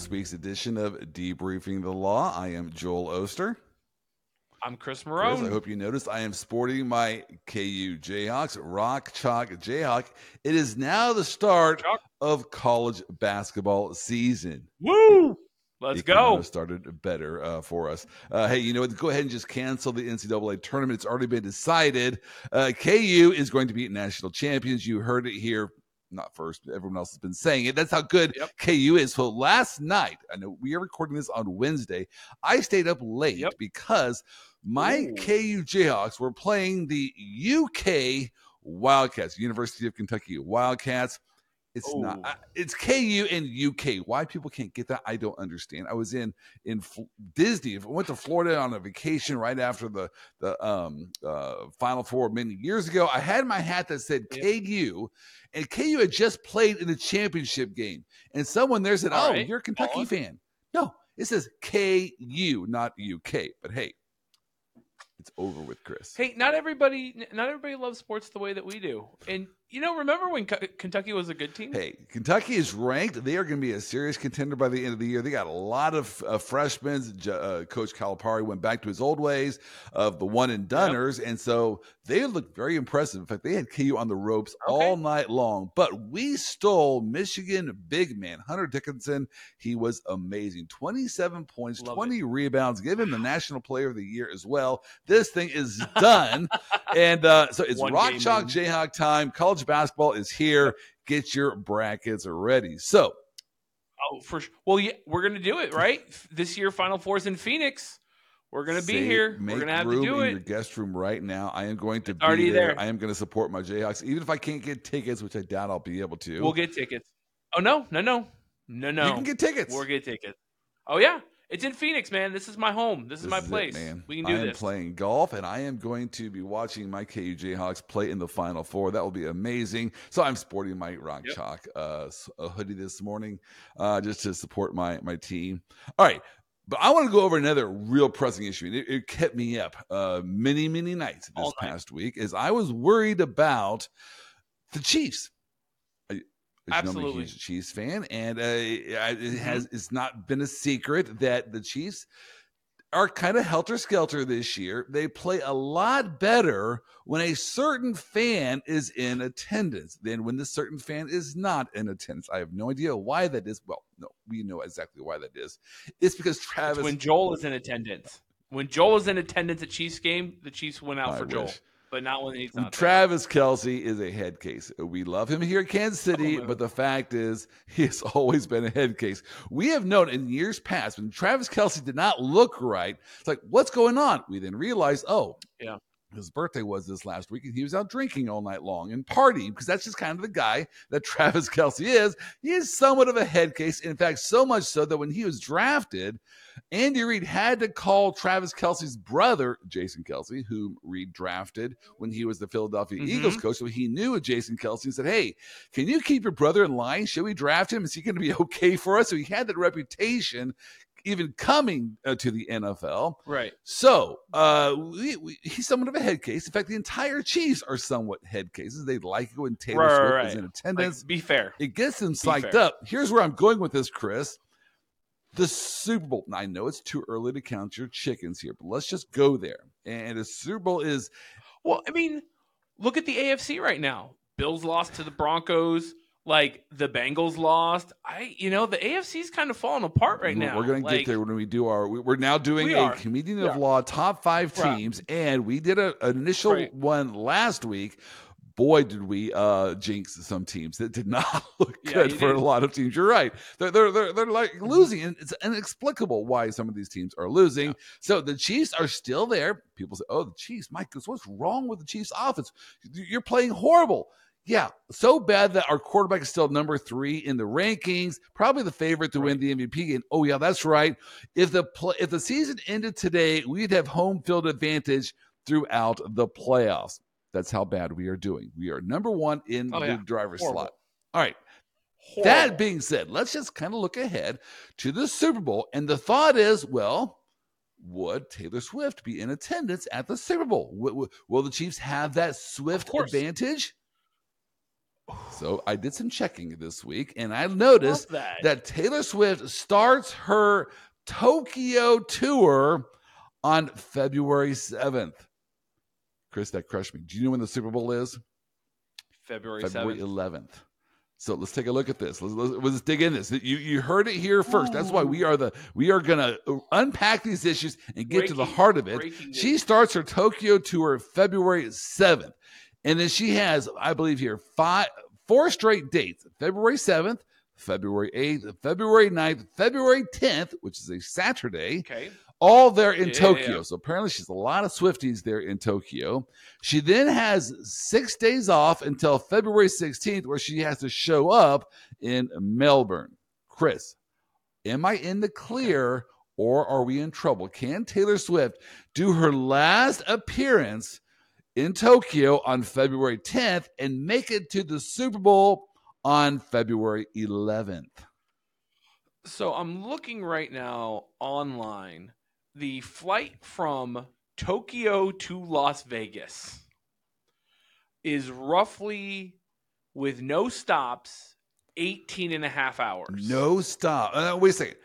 this week's edition of Debriefing the Law. I am Joel Oster. I'm Chris Marone. I hope you noticed I am sporting my KU Jayhawks, Rock Chalk Jayhawk. It is now the start Chalk. of college basketball season. Woo! Let's It go. started better uh, for us. Uh, hey, you know what? Go ahead and just cancel the NCAA tournament. It's already been decided. Uh, KU is going to be national champions. You heard it here. Not first, but everyone else has been saying it. That's how good Yep. KU is. So last night, I know we are recording this on Wednesday. I stayed up late Yep. because my Ooh. KU Jayhawks were playing the UK Wildcats, University of Kentucky Wildcats. It's not. Ooh. I- It's KU and UK. Why people can't get that, I don't understand. I was in in F- Disney. I went to Florida on a vacation right after the the um uh Final Four many years ago. I had my hat that said. KU, and KU had just played in the championship game, and someone there said, All "Oh, right. you're a Kentucky fan." No, it says KU, not UK. But hey, it's over with, Chris. Hey, not everybody, not everybody loves sports the way that we do. And you know, remember when K- Kentucky was a good team? Hey, Kentucky is ranked. They are going to be a serious contender by the end of the year. They got a lot of uh, freshmen. J- Uh, Coach Calipari went back to his old ways of the one and doneers, and so they looked very impressive. In fact, they had KU on the ropes Okay. all night long. But we stole Michigan big man Hunter Dickinson. He was amazing. Twenty-seven points, Love it. twenty rebounds. Give him the National Player of the Year as well. This thing is done, and uh, so it's One Rock Chalk. Jayhawk time. College basketball is here get your brackets ready. So, Oh, for sure. Well, yeah, we're gonna do it right this year. Final Four's in Phoenix. We're gonna be here. Make We're gonna have to do in it. your guest room right now. I am going to It's be there. there. I am going to support my Jayhawks, even if I can't get tickets, which I doubt I'll be able to. We'll get tickets. Oh no, no, no, no, no. You can get tickets. We'll get tickets. Oh yeah, it's in Phoenix, man. This is my home. This, is my it, place. man. We can do this. I am this. playing golf, and I am going to be watching my KU Jayhawks play in the Final Four. That will be amazing. So I'm sporting my Rock Yep. Chalk uh, hoodie this morning, uh, just to support my my team. All right. But I want to go over another real pressing issue. It, it kept me up uh, many, many nights this All night. past week, as I was worried about the Chiefs. I, Absolutely, I'm a Absolutely. huge Chiefs fan, and uh, it has it's not been a secret that the Chiefs are kind of helter skelter this year. They play a lot better when a certain fan is in attendance than when the certain fan is not in attendance. I have no idea why that is. Well, no, we know exactly why that is. It's because It's Travis. when Joel is in attendance. When Joel is in attendance at Chiefs game, the Chiefs went out I for Joel, wish. But not when he's not. there. Travis Kelce is a head case. We love him here at Kansas City, Oh, but the fact is, he has always been a head case. We have known in years past when Travis Kelce did not look right. It's like, what's going on? We then realized, oh, Yeah. His birthday was this last week, and he was out drinking all night long and partying because that's just kind of the guy that Travis Kelce is. He is somewhat of a head case. In fact, so much so that when he was drafted, Andy Reid had to call Travis Kelce's brother, Jason Kelce, whom Reid drafted when he was the Philadelphia Mhm. Eagles coach. So he knew Jason Kelce and said, Hey, can you keep your brother in line? Should we draft him? Is he going to be okay for us? So he had that reputation even coming uh, to the NFL. Right. So uh, we, we, he's somewhat of a head case. In fact, the entire Chiefs are somewhat head cases. They like it when Taylor Right, Swift right, is in Like, attendance. be fair. It gets them psyched up. Here's where I'm going with this, Chris. The Super Bowl. Now, I know it's too early to count your chickens here, but let's just go there. And the Super Bowl is Well, I mean, look at the AFC right now. Bills lost to the Broncos. Like the Bengals lost. I, you know, the AFC's kind of falling apart right we're, now. We're going to get there when we do our. we- We're now doing We a are. comedian We of are. law top five Right. teams, and we did a, an initial Right. one last week. Boy, did we uh, jinx some teams that did not look Yeah, good you for a lot of teams. You're right; they're they're they're, they're like losing, and it's inexplicable why some of these teams are losing. Yeah. So the Chiefs are still there. People say, "Oh, the Chiefs, Mike, what's wrong with the Chiefs' offense? You're playing horrible." Yeah, so bad that our quarterback is still number three in the rankings, probably the favorite to win the MVP And Oh yeah, that's right. If the pl- if the season ended today, we'd have home field advantage throughout the playoffs. That's how bad we are doing. We are number one in Oh, the yeah. driver's Horrible. slot. All right. horrible. That being said, let's just kind of look ahead to the Super Bowl. And the thought is, well, would Taylor Swift be in attendance at the Super Bowl? Will the Chiefs have that Swift advantage? So I did some checking this week and I noticed that. that Taylor Swift starts her Tokyo tour on February 7th. Chris, that crushed me. Do you know when the Super Bowl is? February February 7th. 11th. So let's take a look at this. Let's, let's, let's dig in this. You you heard it here first. That's why we are the we are gonna unpack these issues and get to the heart of it. She starts her Tokyo tour February 7th. And then she has, I believe here, five four straight dates. February 7th, February 8th, February 9th, February 10th, which is a Saturday, Okay. all there in Yeah, Tokyo. yeah. So apparently she's a lot of Swifties there in Tokyo. She then has six days off until February 16th, where she has to show up in Melbourne. Chris, am I in the clear or are we in trouble? Can Taylor Swift do her last appearance in Tokyo on February 10th and make it to the Super Bowl on February 11th? So I'm looking right now online. The flight from Tokyo to Las Vegas is roughly, with no stops, 18 and a half hours. No stop. Uh, wait a second.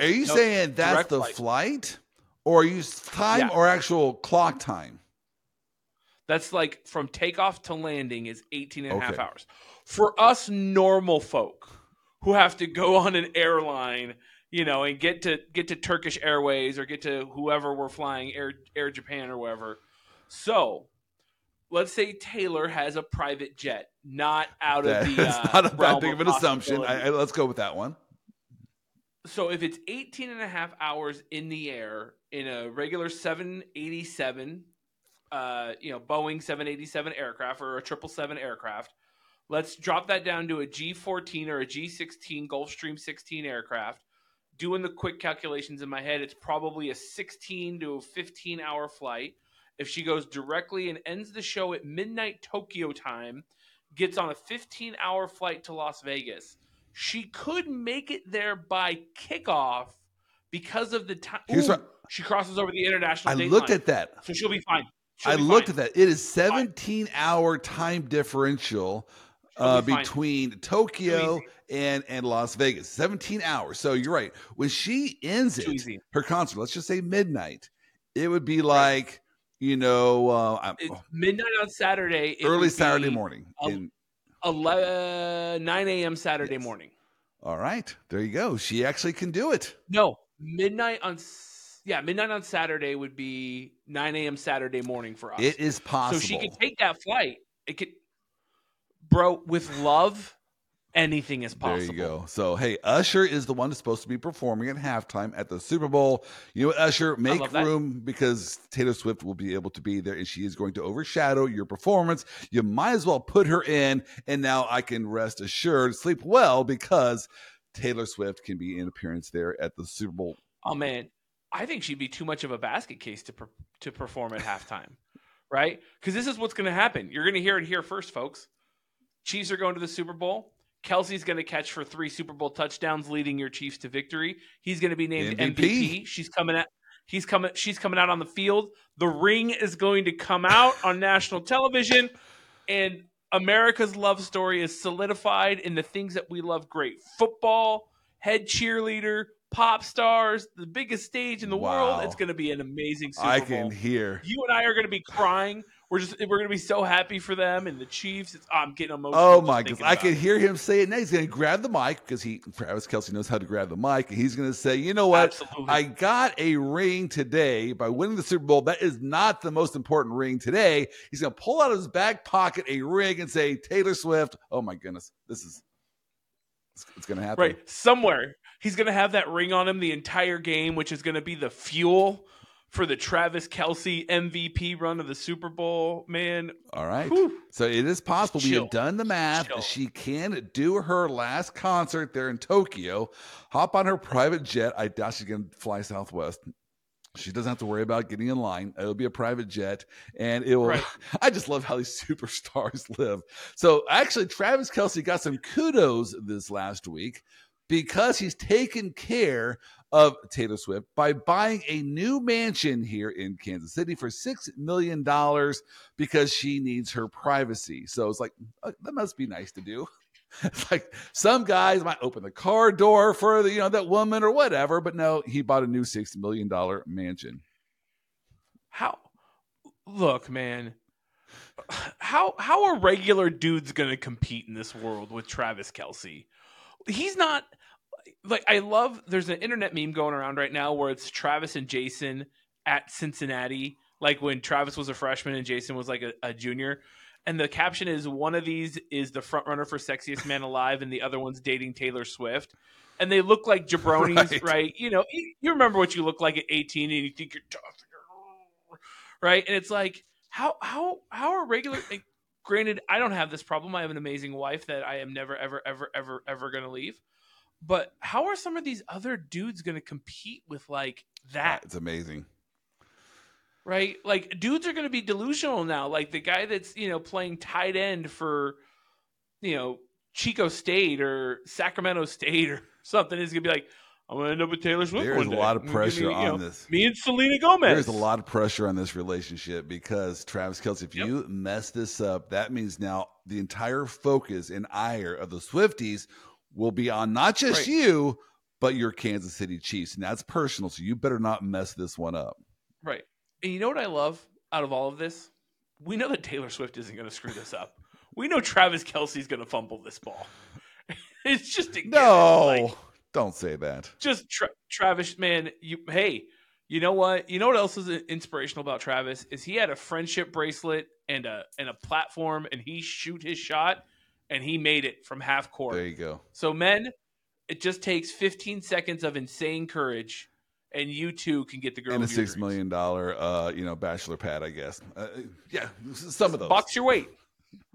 Are you No, saying that's the flight. flight? Or are you time Yeah. or actual clock time? That's like from takeoff to landing is 18 and a half hours. For us normal folk who have to go on an airline, you know, and get to get to Turkish Airways or get to whoever we're flying, Air Air Japan or whatever. So, let's say Taylor has a private jet, not out of the That's uh, not a bad thing of of an assumption. I, I, let's go with that one. so if it's 18 and a half hours in the air in a regular 787 uh, you know boeing 787 aircraft or a 777 aircraft let's drop that down to a g14 or a g16 gulfstream 16 aircraft doing the quick calculations in my head it's probably a 16 to a 15 hour flight if she goes directly and ends the show at midnight tokyo time gets on a 15 hour flight to las vegas she could make it there by kickoff because of the time. Here's what- she crosses over the international. I looked line. at that. so she'll be fine. She'll I looked fine. at that. It is 17 hour time differential uh, be between Tokyo and, and Las Vegas. 17 hours. So you're right. When she ends it, easy. her concert, let's just say midnight, it would be like, you know, uh, It's midnight on Saturday. early Saturday morning. a- in- 11, 9 a.m. Saturday Yes. morning. all right. There you go. She actually can do it. No, midnight on. Yeah, midnight on Saturday would be 9 a.m. Saturday morning for us. It is possible. so she could take that flight. It could, bro. With love, anything is possible. There you go. So, hey, Usher is the one that's supposed to be performing at halftime at the Super Bowl. You know what, Usher, make room because Taylor Swift will be able to be there and she is going to overshadow your performance. You might as well put her in, and now I can rest assured, sleep well because Taylor Swift can be in appearance there at the Super Bowl. Oh man, I think she'd be too much of a basket case to per- to perform at halftime, right? Because this is what's going to happen. You're going to hear it here first, folks. Chiefs are going to the Super Bowl. Kelce's going to catch for three Super Bowl touchdowns, leading your Chiefs to victory. He's going to be named MVP. MVP. She's coming out. He's coming. She's coming out on the field. The ring is going to come out on national television, and America's love story is solidified in the things that we love great: football, head cheerleader, pop stars, the biggest stage in the Wow. world. It's going to be an amazing Super I Bowl. can hear. You and I are going to be crying. We're just we're going to be so happy for them and the Chiefs. It's, I'm getting emotional. Oh my goodness. I can it. hear him say it now. He's going to grab the mic because he, Travis Kelce knows how to grab the mic. And he's going to say, you know what? Absolutely. I got a ring today by winning the Super Bowl. That is not the most important ring today. He's going to pull out of his back pocket a ring and say, Taylor Swift. Oh my goodness. This is, it's, it's going to happen. right somewhere he's going to have that ring on him the entire game, which is going to be the fuel for the Travis Kelce MVP run of the Super Bowl. Man, All right. Whew. So it is possible. We have done the math. Chill. She can do her last concert there in Tokyo, hop on her private jet. I doubt she's going to fly Southwest. She doesn't have to worry about getting in line. It'll be a private jet, and it will. Right. I just love how these superstars live. So actually, Travis Kelce got some kudos this last week because he's taken care of Taylor Swift by buying a new mansion here in Kansas City for $6 million because she needs her privacy. So it's like, uh, that must be nice to do. It's like some guys might open the car door for the, you know that woman or whatever, but no, he bought a new six million dollar mansion. How? Look, man. How how are regular dudes going to compete in this world with Travis Kelce? He's not like I love. There's an internet meme going around right now where it's Travis and Jason at Cincinnati, like when Travis was a freshman and Jason was like a, a junior. And the caption is one of these is the front runner for sexiest man alive and the other one's dating taylor swift. And they look like jabronis right, right? you know you, you, remember what you look like at 18 and you think you're tough right? And it's like how how how are regular like, granted i don't have this problem. I have an amazing wife that i am never ever ever ever ever going to leave but how are some of these other dudes going to compete with like that it's amazing right? Like dudes are going to be delusional now. Like the guy that's you know playing tight end for you know Chico State or Sacramento State or something is going to be like. I'm gonna end up with Taylor Swift. There's a lot of pressure me, on know, this. Me and Selena Gomez. There's a lot of pressure on this relationship because Travis Kelce, if yep. you mess this up, that means now the entire focus and ire of the Swifties will be on not just right. you, but your Kansas City Chiefs, and that's personal. So you better not mess this one up. Right. And you know what I love out of all of this? We know that Taylor Swift isn't going to screw this up. We know Travis Kelce's going to fumble this ball. it's just a no. Like, don't say that. Just tra- Travis, man. You hey, you know what? You know what else is inspirational about Travis is he had a friendship bracelet and a and a platform, and he shoot his shot, and he made it from half court. There you go. So men, it just takes 15 seconds of insane courage and you too can get the girl and a six million dollar, uh, you know, bachelor pad. I guess. Uh, yeah, some of those. Box your weight.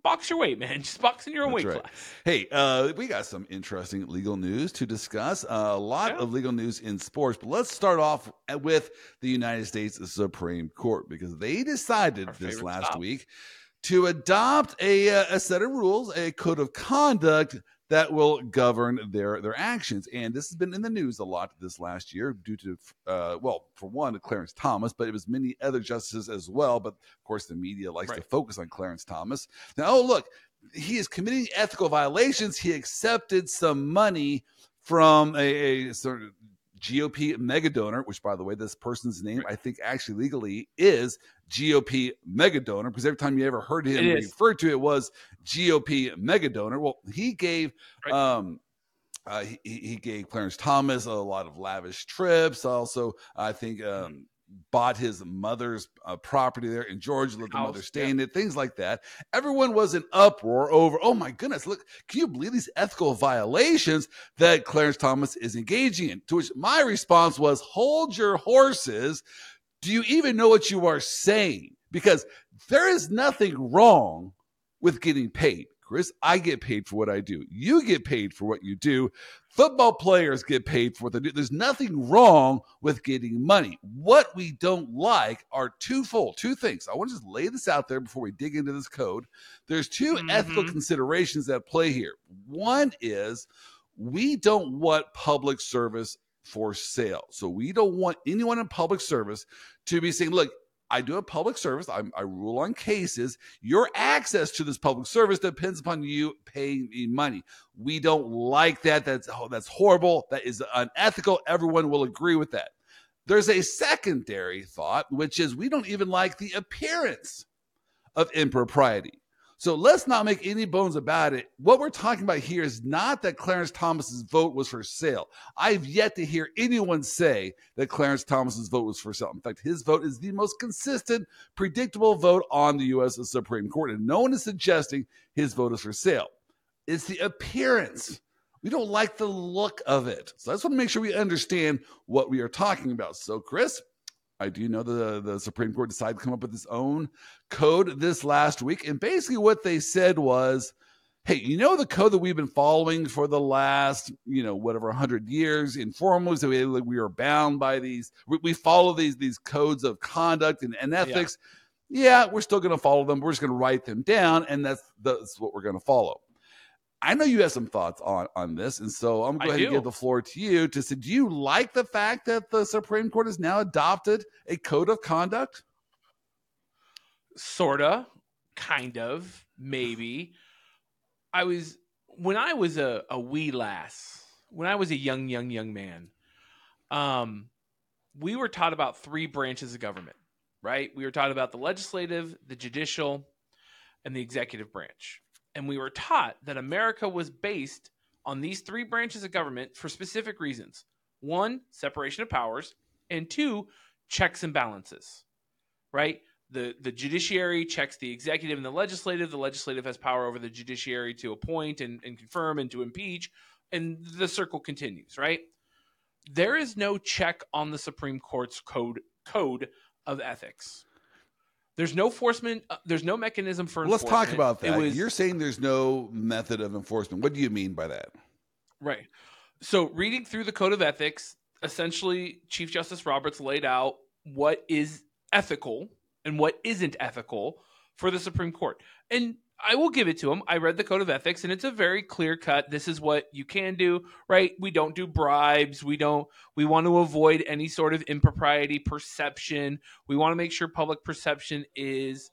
Box your weight, man. Just box in your own That's weight right. class. Hey, uh, we got some interesting legal news to discuss. Uh, a lot yeah. of legal news in sports, but let's start off with the United States Supreme Court because they decided Our this last stop. week to adopt a, uh, a set of rules, a code of conduct that will govern their their actions. And this has been in the news a lot this last year due to, uh, well, for one, Clarence Thomas, but it was many other justices as well. But of course, the media likes right. to focus on Clarence Thomas. Now, oh look, he is committing ethical violations. He accepted some money from a, a sort of GOP mega donor, which by the way, this person's name I think actually legally is GOP mega donor because every time you ever heard him referred to it was GOP mega donor. Well, he gave right. um uh, he, he gave Clarence Thomas a lot of lavish trips. Also, I think mm-hmm. um, bought his mother's uh, property there in Georgia, let the mother stay in it, things like that. Everyone was in uproar over, oh my goodness, look, can you believe these ethical violations that Clarence Thomas is engaging in? To which my response was, hold your horses. Do you even know what you are saying? Because there is nothing wrong with getting paid. Chris, I get paid for what I do. You get paid for what you do. Football players get paid for what they do. There's nothing wrong with getting money. What we don't like are twofold, two things. I want to just lay this out there before we dig into this code. There's 2 mm-hmm. ethical considerations that play here. One is we don't want public service for sale. So we don't want anyone in public service to be saying, look, I do a public service. I, I, rule on cases. Your access to this public service depends upon you paying me money. We don't like that. That's oh, that's horrible. That is unethical. Everyone will agree with that. There's a secondary thought, which is we don't even like the appearance of impropriety. So let's not make any bones about it. What we're talking about here is not that Clarence Thomas's vote was for sale. I've yet to hear anyone say that Clarence Thomas's vote was for sale. In fact, his vote is the most consistent, predictable vote on the U.S. Supreme Court, and no one is suggesting his vote is for sale. It's the appearance. We don't like the look of it. So I just want to make sure we understand what we are talking about. So, Chris, I do know the the Supreme Court decided to come up with its own code this last week, and basically what they said was, "Hey, you know the code that we've been following for the last, you know, whatever hundred years informally, so we like, we are bound by these. We, we, follow these these codes of conduct and, and ethics. Yeah. yeah we're still going to follow them. We're just going to write them down, and that's that's what we're going to follow." I know you have some thoughts on on this, and so I'm going to give the floor to you to say, do you like the fact that the Supreme Court has now adopted a code of conduct? Sorta, kind of, maybe. I was when I was a, a wee lass, when I was a young, young, young man, um, we were taught about three branches of government, right? We were taught about the legislative, the judicial, and the executive branch. And we were taught that America was based on these three branches of government for specific reasons one, separation of powers, and two, checks and balances, right? The, the judiciary checks the executive and the legislative. The legislative has power over the judiciary to appoint and, and confirm and to impeach. And the circle continues, right? There is no check on the Supreme Court's code code of ethics. There's no enforcement. Uh, there's no mechanism for. Enforcement. Let's talk about that. Was, You're saying there's no method of enforcement. What do you mean by that? Right. So, reading through the code of ethics, essentially, Chief Justice Roberts laid out what is ethical and what isn't ethical for the Supreme Court. And I will give it to him. I read the code of ethics and it's a very clear cut. This is what you can do, right? We don't do bribes. We don't, we want to avoid any sort of impropriety perception. We want to make sure public perception is,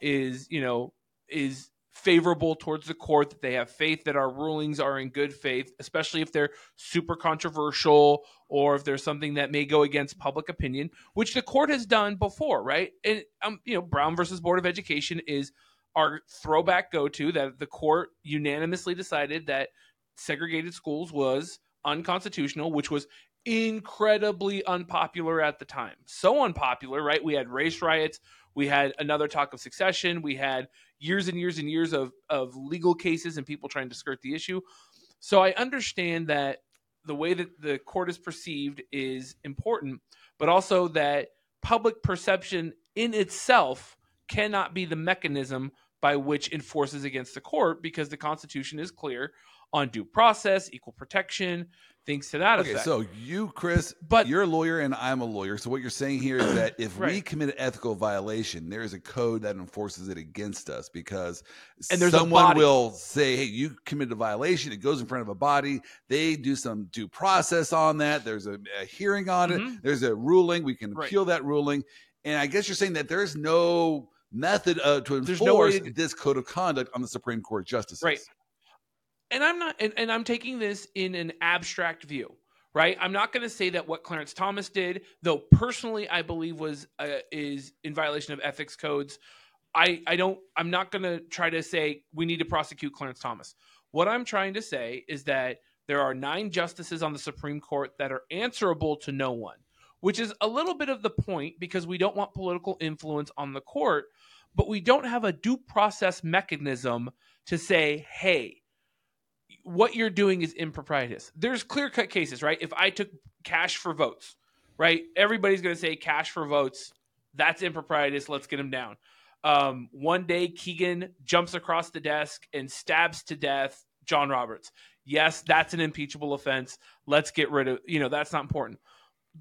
is, you know, is favorable towards the court, that they have faith that our rulings are in good faith, especially if they're super controversial or if there's something that may go against public opinion, which the court has done before, right? And, um, you know, Brown versus Board of Education is, our throwback go to that the court unanimously decided that segregated schools was unconstitutional, which was incredibly unpopular at the time. So unpopular, right? We had race riots, we had another talk of succession, we had years and years and years of, of legal cases and people trying to skirt the issue. So I understand that the way that the court is perceived is important, but also that public perception in itself cannot be the mechanism by which enforces against the court because the Constitution is clear on due process, equal protection, things to that okay, effect. so you, Chris, but you're a lawyer and I'm a lawyer. So what you're saying here is that if right. we commit an ethical violation, there is a code that enforces it against us because and there's someone will say, "Hey, you committed a violation." It goes in front of a body. They do some due process on that. There's a, a hearing on mm-hmm. it. There's a ruling. We can appeal right. that ruling. And I guess you're saying that there's no method uh, to enforce no this code of conduct on the Supreme Court justices. Right. And I'm not, and, and I'm taking this in an abstract view, right? I'm not going to say that what Clarence Thomas did, though personally I believe was uh, is in violation of ethics codes. I I don't. I'm not going to try to say we need to prosecute Clarence Thomas. What I'm trying to say is that there are nine justices on the Supreme Court that are answerable to no one which is a little bit of the point because we don't want political influence on the court, but we don't have a due process mechanism to say, hey, what you're doing is improprietous. There's clear cut cases, right? If I took cash for votes, right? Everybody's going to say cash for votes. That's improprietous. Let's get him down. Um, one day, Kagan jumps across the desk and stabs to death John Roberts. Yes, that's an impeachable offense. Let's get rid of, you know, that's not important.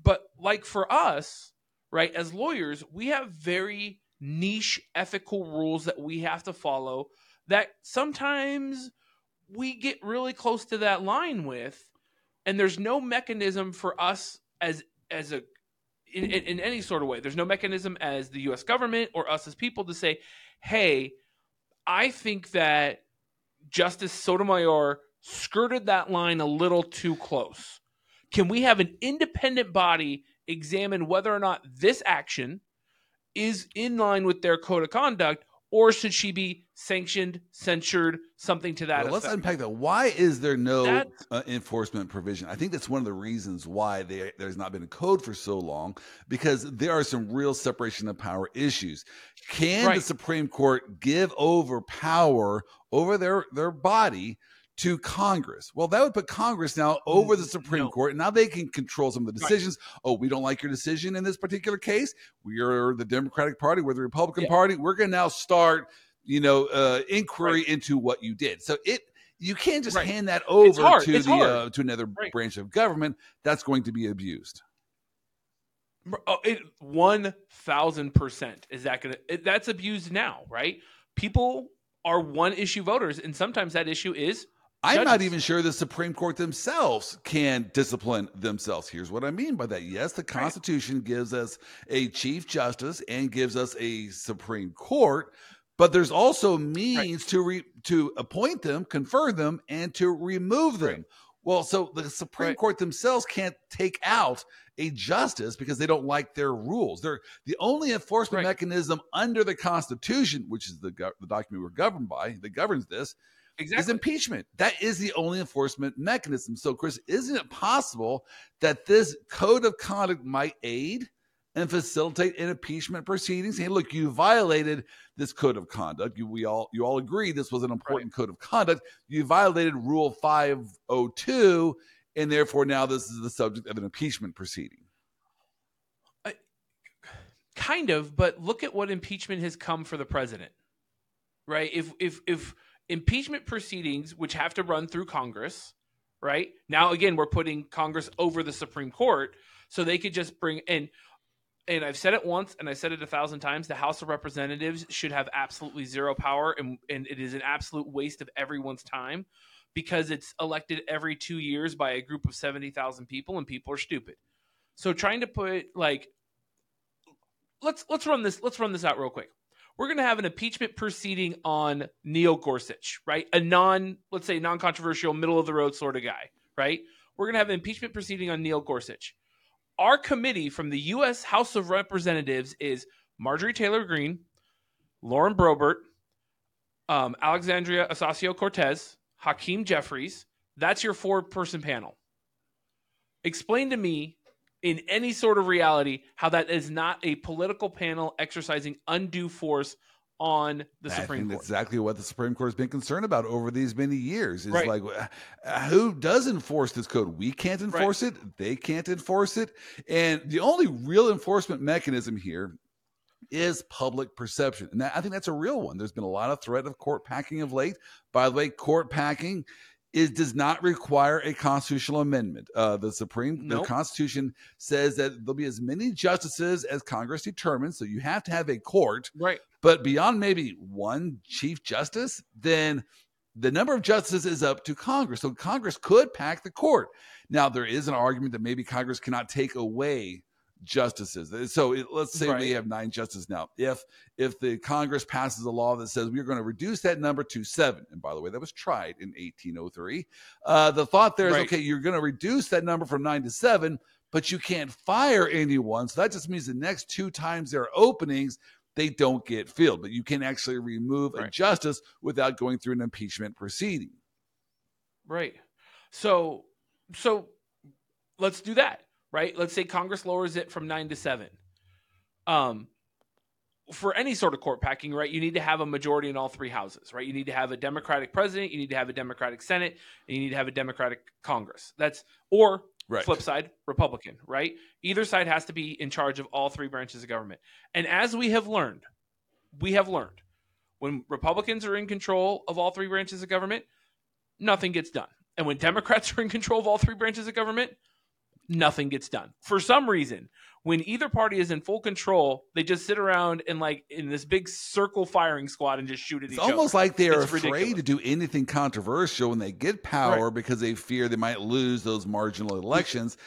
But like for us, right, as lawyers, we have very niche ethical rules that we have to follow that sometimes we get really close to that line with and there's no mechanism for us as as a in, in, in, any sort of way. There's no mechanism as the us government or us as people to say hey i think that justice sotomayor skirted that line a little too close. Can we have an independent body examine whether or not this action is in line with their code of conduct or should she be sanctioned, censured, something to that well, Let's unpack that. Why is there no uh, enforcement provision? I think that's one of the reasons why they, there's not been a code for so long because there are some real separation of power issues. Can right. the Supreme Court give over power over their their body to Congress. Well, that would put Congress now over the Supreme no. Court. And now they can control some of the decisions. Right. Oh, we don't like your decision in this particular case. We are the Democratic Party, we're the Republican yeah. Party. We're going to now start, you know, uh, inquiry right. into what you did. So it you can't just right. hand that over to it's the uh, to another branch of government. That's going to be abused. Oh, one thousand percent is that going to that's abused now, right? People are one issue voters, and sometimes that issue is I'm not even sure the Supreme Court themselves can discipline themselves. Here's what I mean by that. Yes, the Constitution gives us a Chief Justice and gives us a Supreme Court, but there's also means to re, to appoint them, confer them, and to remove them. Right. Well, so the Supreme Right. Court themselves can't take out a justice because they don't like their rules. They're the only enforcement Right. mechanism under the Constitution, which is the, gov- the document we're governed by, that governs this, is impeachment. That is the only enforcement mechanism. So, Chris, isn't it possible that this code of conduct might aid and facilitate an impeachment proceedings? Hey, look, you violated this code of conduct. You, we all you all agree this was an important code of conduct. You violated Rule 502, and therefore now this is the subject of an impeachment proceeding. kind of but look at what impeachment has come for the president right if if if impeachment proceedings which have to run through congress right now again we're putting congress over the supreme court so they could just bring in and i've said it once and i said it a thousand times the house of representatives should have absolutely zero power and, and it is an absolute waste of everyone's time because it's elected every two years by a group of 70000 people and people are stupid so trying to put like let's let's run this let's run this out real quick. We're going to have an impeachment proceeding on Neil Gorsuch, right? A non let's say non-controversial middle of the road sort of guy, right? We're going to have an impeachment proceeding on Neil Gorsuch. Our committee from the US House of Representatives is Marjorie Taylor Greene, Lauren Boebert, um, Alexandria Ocasio-Cortez, Hakeem Jeffries. That's your four-person panel. Explain to me in any sort of reality how that is not a political panel exercising undue force on the I Supreme Court. exactly what the Supreme Court has been concerned about over these many years. Is Right. like, uh, who does enforce this code? We can't enforce it. They can't enforce it. And the only real enforcement mechanism here is public perception. And that, I think that's a real one. There's been a lot of threat of court packing of late. By the way, court packing is does not require a constitutional amendment. Uh, the Supreme, the Constitution says that there'll be as many justices as Congress determines. So you have to have a court Right. but beyond maybe one chief justice, then the number of justices is up to Congress. So Congress could pack the court. Now there is an argument that maybe Congress cannot take away justices. So it, let's say we Right. have nine justices now. If if the Congress passes a law that says we're going to reduce that number to seven, and by the way, that was tried in 1803. Uh, the thought there is Right. okay, you're going to reduce that number from nine to seven, but you can't fire anyone. So that just means the next two times there are openings, they don't get filled. But you can actually remove a justice without going through an impeachment proceeding. Right. So so let's do that, right? Let's say Congress lowers it from 9 to 7. Um for any sort of court packing, right, you need to have a majority in all three houses, right? You need to have a Democratic president, you need to have a Democratic Senate, and you need to have a Democratic Congress. That's or Right. flip side, Republican, right? Either side has to be in charge of all three branches of government. And as we have learned, we have learned when Republicans are in control of all three branches of government, nothing gets done. And when Democrats are in control of all three branches of government, nothing gets done. For some reason, when either party is in full control, they just sit around and like in this big circle firing squad and just shoot at It's each other. It's almost like they are It's afraid ridiculous. to do anything controversial when they get power because they fear they might lose those marginal elections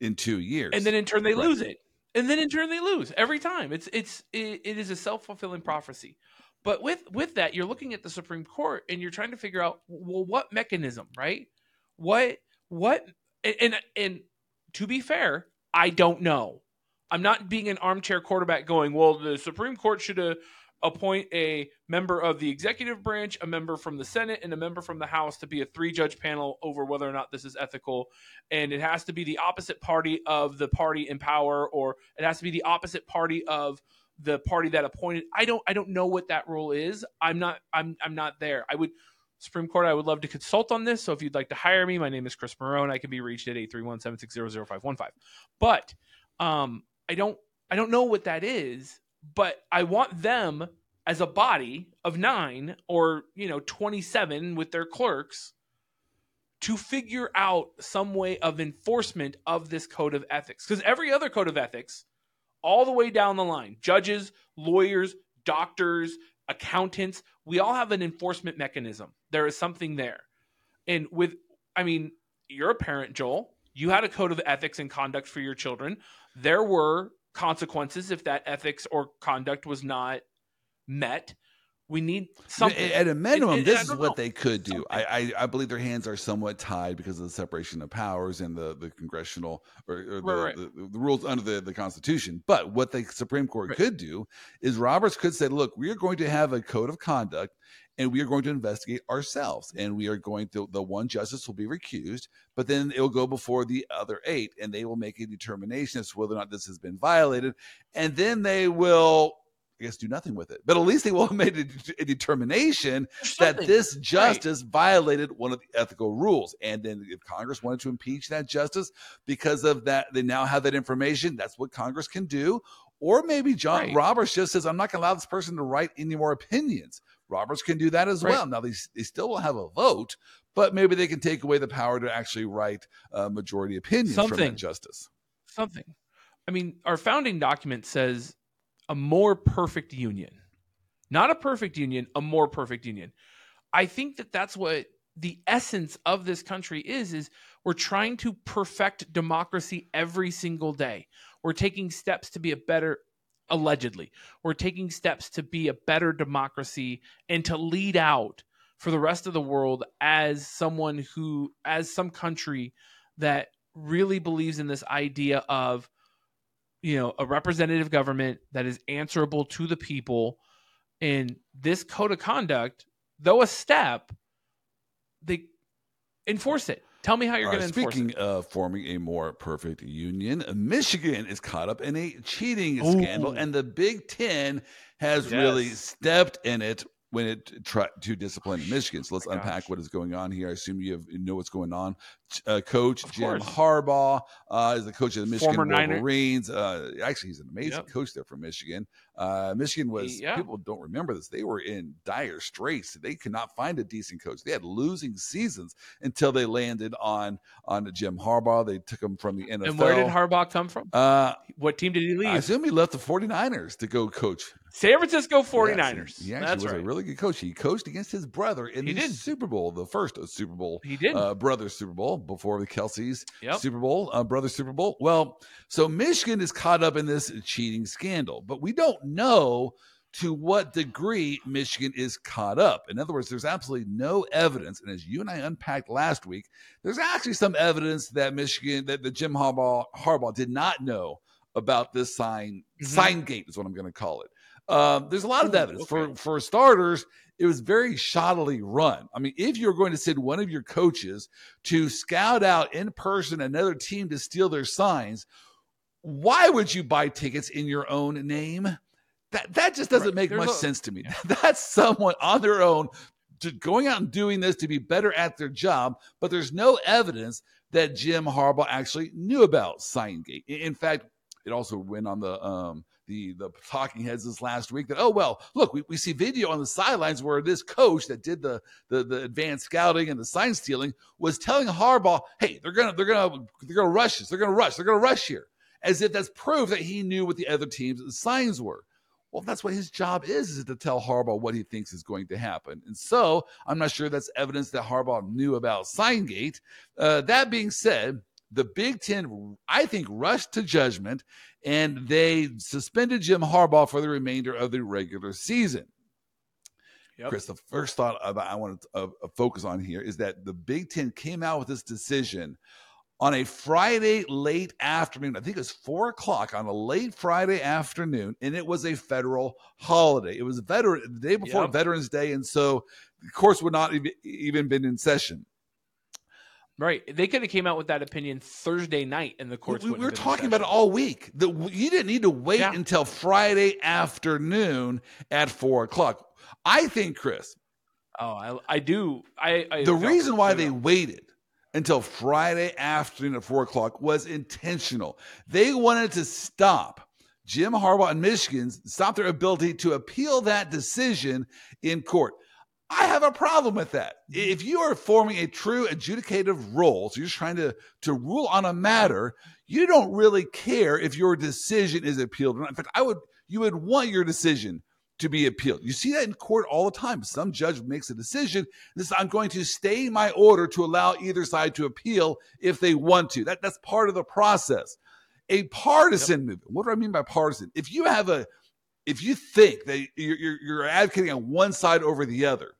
in two years. and then in turn they Right. lose it and then in turn they lose every time it's it's it, it is a self-fulfilling prophecy but with with that you're looking at the supreme court and you're trying to figure out well what mechanism right what what and and, and to be fair i don't know. I'm not being an armchair quarterback going well the supreme court should uh, appoint a member of the executive branch a member from the senate and a member from the house to be a three judge panel over whether or not this is ethical. And it has to be the opposite party of the party in power or it has to be the opposite party of the party that appointed. I don't i don't know what that rule is. I'm not i'm i'm not there. I would supreme court i would love to consult on this. So if you'd like to hire me my name is chris marone. I can be reached at 831-760-0515 but um i don't i don't know what that is but i want them as a body of nine or you know 27 with their clerks to figure out some way of enforcement of this code of ethics. Because every other code of ethics, all the way down the line, judges, lawyers, doctors, accountants, we all have an enforcement mechanism. There is something there. And with, I mean, you're a parent, Joel. You had a code of ethics and conduct for your children. There were consequences if that ethics or conduct was not met. We need something. At a minimum, It- it- this is don't what they could do. I, I, I believe their hands are somewhat tied because of the separation of powers and the, the congressional or, or the, Right, right. The, the rules under the, the Constitution. But what the Supreme Court Right. could do is Roberts could say, look, we are going to have a code of conduct and we are going to investigate ourselves. And we are going to, the one justice will be recused, but then it will go before the other eight and they will make a determination as to whether or not this has been violated. And then they will. Guess do nothing with it, but at least they will have made a, a determination that this justice violated one of the ethical rules. And then if Congress wanted to impeach that justice because of that, they now have that information. That's what Congress can do. Or maybe John Right. Roberts just says, I'm not going to allow this person to write any more opinions. Roberts can do that as Right. well. Now, they, they still will have a vote, but maybe they can take away the power to actually write uh, majority opinions from Something. that justice. something. I mean, our founding document says a more perfect union, not a perfect union, a more perfect union. I think that that's what the essence of this country is is we're trying to perfect democracy every single day. We're taking steps to be a better allegedly. We're taking steps to be a better democracy and to lead out for the rest of the world as someone who as some country that really believes in this idea of you know a representative government that is answerable to the people and this code of conduct though a step they enforce it. Tell me how you're All going right, to enforce speaking it of forming a more perfect union, Michigan is caught up in a cheating Ooh. scandal, and the Big Ten has really stepped in it when it tried to discipline Michigan. So let's My unpack gosh. what is going on here. I assume you, have, you know what's going on. Uh, coach Of Jim course. Harbaugh uh, is the coach of the Michigan Former Wolverines. Uh, actually, he's an amazing Yep. coach there for Michigan. Uh, Michigan was Yeah. people don't remember this. They were in dire straits. They could not find a decent coach. They had losing seasons until they landed on on Jim Harbaugh. They took him from the NFL. and where did harbaugh come from uh, what team did he leave I assume he left the 49ers to go coach. San francisco Yes, 49ers he actually that's was right a really good coach. He coached against his brother in He the did. Super Bowl, the first Super Bowl he did uh, brother Super Bowl before the Kelce's Yep. Super Bowl, uh, brother Super Bowl. Well, so Michigan is caught up in this cheating scandal, but we don't know to what degree Michigan is caught up. In other words, there's absolutely no evidence, and as you and I unpacked last week, there's actually some evidence that Michigan, that the Jim Harbaugh Harbaugh did not know about this sign Mhm. sign gate is what I'm going to call it. Um, there's a lot of evidence for okay. for starters. It was very shoddily run. I mean, if you're going to send one of your coaches to scout out in person another team to steal their signs, why would you buy tickets in your own name? That that just doesn't Right. make There's much a- sense to me. That's someone on their own to going out and doing this to be better at their job, but there's no evidence that Jim Harbaugh actually knew about Signgate. In- In fact, it also went on the um the the talking heads this last week that oh well look we, we see video on the sidelines where this coach that did the, the the advanced scouting and the sign stealing was telling Harbaugh hey they're gonna they're gonna they're gonna rush us they're gonna rush they're gonna rush here as if that's proof that he knew what the other team's signs were. Well that's what his job is is to tell Harbaugh what he thinks is going to happen. And so I'm not sure that's evidence that Harbaugh knew about Signgate uh, that being said the Big Ten, I think, rushed to judgment and they suspended Jim Harbaugh for the remainder of the regular season. Yep. Chris, the first thought I want to focus on here is that the Big Ten came out with this decision on a Friday late afternoon. I think it was four o'clock on a late Friday afternoon, and it was a federal holiday. It was veteran the day before Yep. Veterans Day, and so the course would not have even been in session. Right they could have came out with that opinion thursday night in the courts we, we were have been in talking about it all week. The, you didn't need to wait Yeah. until Friday afternoon at four o'clock. I think, Chris, oh i, I do i, I the reason why they waited until Friday afternoon at four o'clock was intentional. They wanted to stop Jim Harbaugh and Michigan's stop their ability to appeal that decision in court. I have a problem with that. Mm-hmm. If you are forming a true adjudicative role, so you're just trying to, to rule on a matter, you don't really care if your decision is appealed or not. In fact, I would you would want your decision to be appealed. You see that in court all the time. Some judge makes a decision. This I'm going to stay my order to allow either side to appeal if they want to. That that's part of the process. A partisan yep. movement. What do I mean by partisan? If you have a if you think that you're, you're, you're advocating on one side over the other,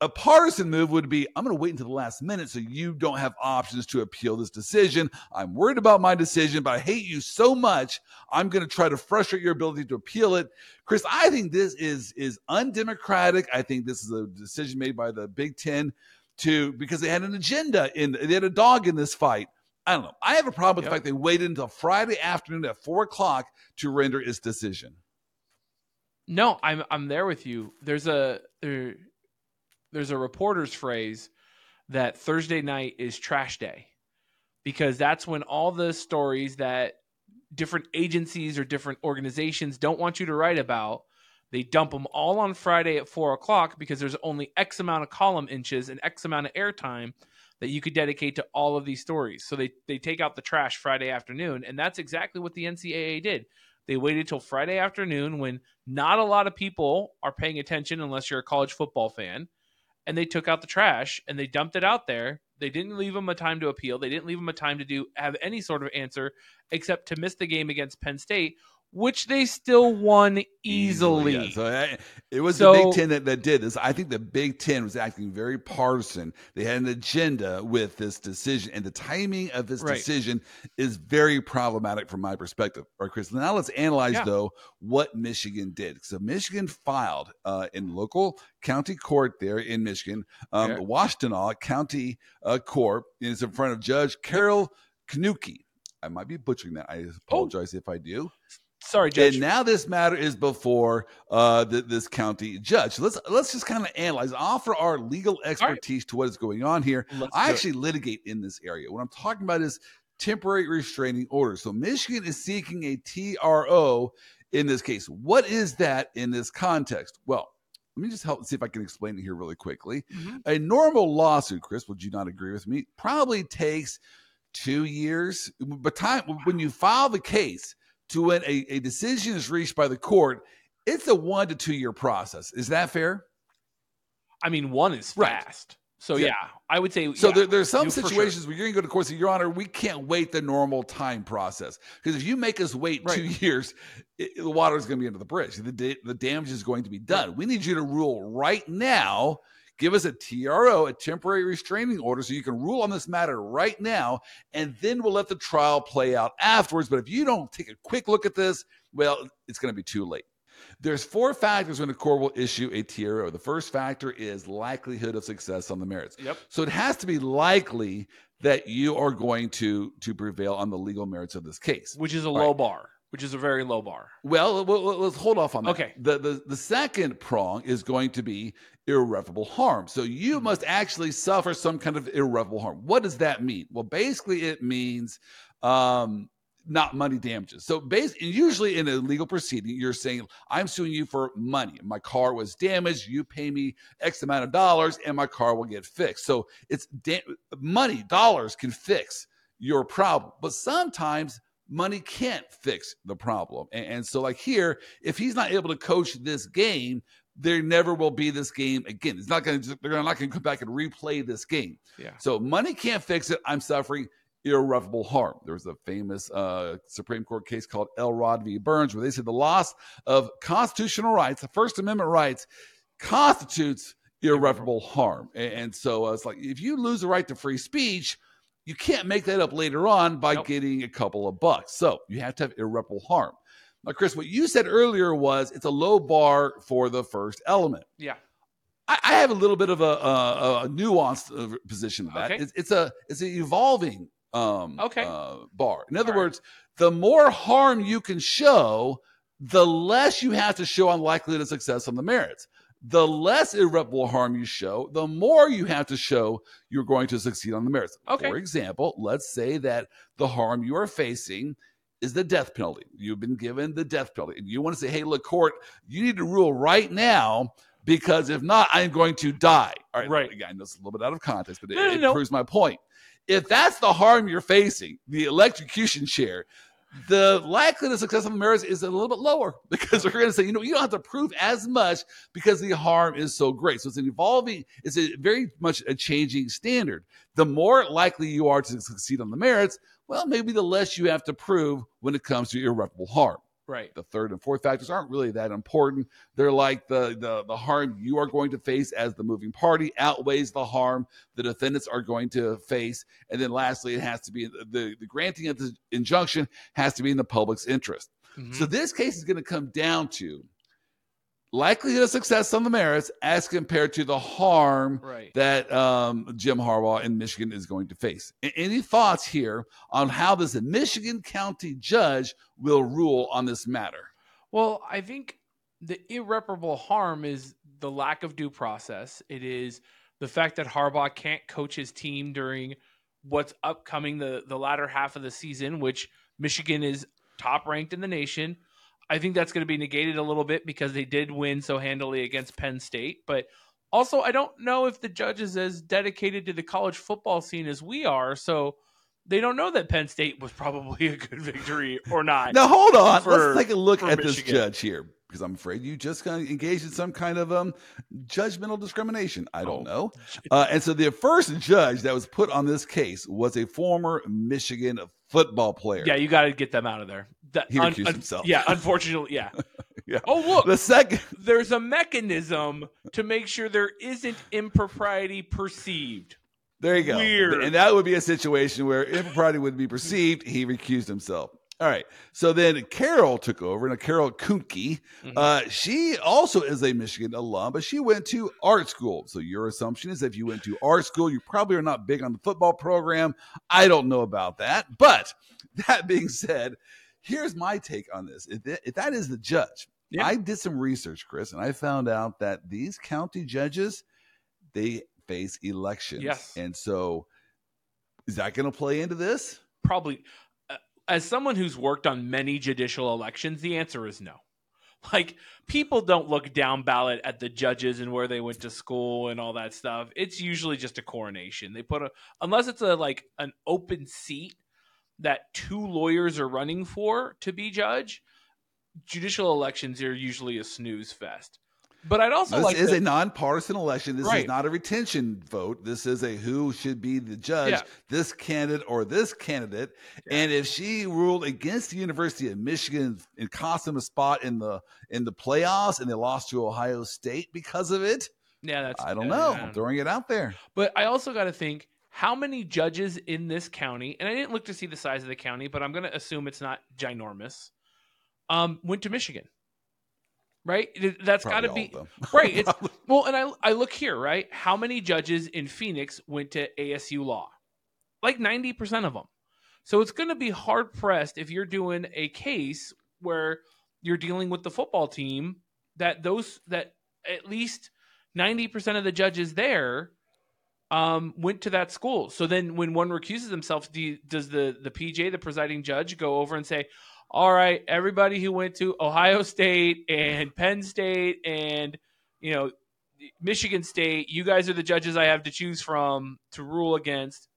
a partisan move would be I'm going to wait until the last minute so you don't have options to appeal this decision. I'm worried about my decision, but I hate you so much. I'm going to try to frustrate your ability to appeal it. Chris, I think this is is undemocratic. I think this is a decision made by the Big 10 to because they had an agenda in they had a dog in this fight. I don't know. I have a problem with yep. the fact they waited until Friday afternoon at four o'clock to render its decision. No, I'm I'm there with you. There's a there there's a reporter's phrase that Thursday night is trash day because that's when all the stories that different agencies or different organizations don't want you to write about they dump them all on friday at four o'clock because there's only x amount of column inches and x amount of airtime that you could dedicate to all of these stories. So they, they take out the trash friday afternoon and that's exactly what the ncaa did. They waited till friday afternoon when not a lot of people are paying attention unless you're a college football fan and they took out the trash and they dumped it out there. They didn't leave them a time to appeal. They didn't leave them a time to do have any sort of answer except to miss the game against Penn State, which they still won easily. Yeah. So I, it was so, the Big Ten that, that did this. I think the Big Ten was acting very partisan. They had an agenda with this decision, and the timing of this right. decision is very problematic from my perspective. All right, Chris. Now let's analyze yeah. though what Michigan did. So Michigan filed uh, in local county court there in Michigan, um, yeah. Washtenaw County uh, Court is in front of Judge Carol Kuhnke. I might be butchering that. I oh. apologize oh. if I do. Sorry, Judge. And now this matter is before uh, the, this county judge. let's let's just kind of analyze, offer our legal expertise right. to what is going on here. Let's I actually it. litigate in this area. What I'm talking about is temporary restraining orders. So Michigan is seeking a TRO in this case. What is that in this context? Well, let me just help see if I can explain it here really quickly. Mm-hmm. A normal lawsuit, Chris, would you not agree with me? Probably takes two years. But time when you file the case to when a, a decision is reached by the court, it's a one to two year process. Is that fair? I mean, one is right. fast. So yeah. yeah. I would say. So yeah, there, there's some situations sure. where you're going to go to court. So, Your Honor, we can't wait the normal time process because if you make us wait right. two years, it, the water is going to be under the bridge. The the damage is going to be done. Right. We need you to rule right now Give us a TRO, a temporary restraining order, so you can rule on this matter right now, and then we'll let the trial play out afterwards. But if you don't take a quick look at this, well, it's going to be too late. There's four factors when a court will issue a TRO. The first factor is likelihood of success on the merits. Yep. So it has to be likely that you are going to to prevail on the legal merits of this case, which is a All low bar which is a very low bar. Well, let's hold off on that. Okay. The, the the second prong is going to be irreparable harm. So you mm-hmm. must actually suffer some kind of irreparable harm. What does that mean? Well, basically, it means um, not money damages. So basically, usually in a legal proceeding, you're saying, I'm suing you for money. My car was damaged. You pay me X amount of dollars and my car will get fixed. So it's da- money, dollars can fix your problem. But sometimes money can't fix the problem. And, and, so, like here, if he's not able to coach this game, there never will be this game again. It's not going to. They're not going to come back and replay this game. Yeah. So money can't fix it. I'm suffering irreparable harm. There was a famous uh, Supreme Court case called Elrod v. Burns, where they said the loss of constitutional rights, the First Amendment rights, constitutes irreparable harm. And, and so uh, it's like if you lose the right to free speech you can't make that up later on by nope. getting a couple of bucks. So you have to have irreparable harm. Now, Chris, what you said earlier was it's a low bar for the first element. Yeah. I, I have a little bit of a, a, a nuanced uh, position of that. Okay. It's, it's, a it's an evolving um, okay. Uh, bar. In other All words, right. the more harm you can show, the less you have to show on likelihood of success on the merits the less irreparable harm you show, the more you have to show you're going to succeed on the merits. Okay. For example, let's say that the harm you are facing is the death penalty. You've been given the death penalty, and you want to say, hey, look, court, you need to rule right now because if not, I'm going to die. All right. Right. Again, that's a little bit out of context, but it, no, no, it proves my point. If that's the harm you're facing, the electrocution chair, the likelihood of success of merits is a little bit lower because they're going to say, you know, you don't have to prove as much because the harm is so great. So it's an evolving, it's a very much a changing standard. The more likely you are to succeed on the merits, well, maybe the less you have to prove when it comes to irreparable harm. Right. The third and fourth factors aren't really that important. They're like the, the the harm you are going to face as the moving party outweighs the harm the defendants are going to face. And then lastly, it has to be the, the granting of the injunction has to be in the public's interest. Mhm. So this case is going to come down to likelihood of success on the merits as compared to the harm right. that um, Jim Harbaugh in Michigan is going to face. Any thoughts here on how this Michigan County judge will rule on this matter? Well, I think the irreparable harm is the lack of due process. It is the fact that Harbaugh can't coach his team during what's upcoming the the latter half of the season, which Michigan is top ranked in the nation. I think that's going to be negated a little bit because they did win so handily against Penn State, but also I don't know if the judge is as dedicated to the college football scene as we are, so they don't know that Penn State was probably a good victory or not. Now hold on, For- let's take a look at this judge here because I'm afraid you just kind of engaged in some kind of um judgmental discrimination. I don't Oh. know. Uh, and so the first judge that was put on this case was a former Michigan football player. Yeah, you got to get them out of there. That- He recused himself. Yeah, unfortunately, yeah. Yeah. Oh, look, The second there's a mechanism to make sure there isn't impropriety perceived. There you go. Weird. And that would be a situation where impropriety would be perceived. He recused himself. All right. So then Carol took over. Now, Carol Kuhnke, Mhm. uh, she also is a Michigan alum, but she went to art school. So your assumption is if you went to art school, you probably are not big on the football program. I don't know about that. But that being said, here's my take on this. If that, if that is the judge, Yeah. I did some research, Chris, and I found out that these county judges, they face elections. Yes. And so is that going to play into this? Probably, uh, as someone who's worked on many judicial elections, the answer is no. Like, people don't look down ballot at the judges and where they went to school and all that stuff. It's usually just a coronation. They put a, unless it's a like an open seat that two lawyers are running for to be judge, judicial elections are usually a snooze fest. But I'd also This like is to- a nonpartisan election. This Right. is not a retention vote. This is a who should be the judge, Yeah. this candidate or this candidate. Yeah. And if she ruled against the University of Michigan and cost them a spot in the in the playoffs and they lost to Ohio State because of it, yeah, that's I don't know. I'm throwing it out there. But I also got to think how many judges in this county, and I didn't look to see the size of the county, but I'm going to assume it's not ginormous. Um, went to Michigan, right? That's got to be right. It's well, and I I look here, right? How many judges in Phoenix went to ASU Law? Like ninety percent of them. So it's going to be hard pressed if you're doing a case where you're dealing with the football team that those that at least ninety percent of the judges there um, went to that school. So then, when one recuses themselves, do you, does the the PJ, the presiding judge, go over and say, "All right, everybody who went to Ohio State and Penn State and you know Michigan State, you guys are the judges I have to choose from to rule against,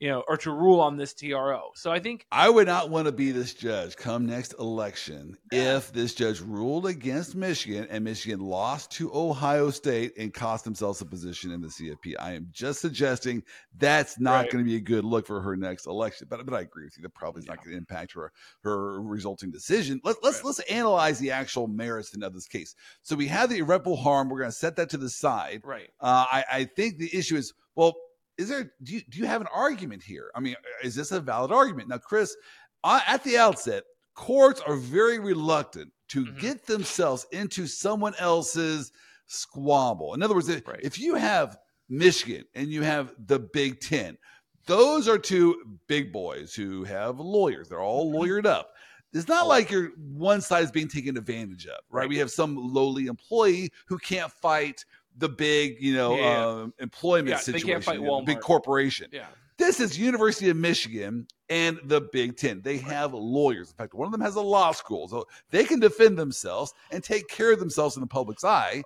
you know, or to rule on this TRO." So I think I would not want to be this judge come next election if this judge ruled against Michigan and Michigan lost to Ohio State and cost themselves a position in the CFP. I am just suggesting that's not Right. going to be a good look for her next election. But but I agree with you. That probably is not going to impact her her resulting decision. Let, let's Right. let's analyze the actual merits of this case. So we have the irreparable harm. We're going to set that to the side. right. Uh, I, I think the issue is well, is there do you, do you have an argument here? I mean, is this a valid argument? Now, Chris, uh, at the outset, courts are very reluctant to Mhm. get themselves into someone else's squabble. In other words, if, Right. if you have Michigan and you have the Big Ten, those are two big boys who have lawyers. They're all Mhm. lawyered up. It's not like you're one side is being taken advantage of? Right. We have some lowly employee who can't fight the big, you know, Yeah. um, employment Yeah, situation, can't fight you know, big corporation. Yeah. This is University of Michigan and the Big Ten. They have lawyers. In fact, one of them has a law school, so they can defend themselves and take care of themselves in the public's eye.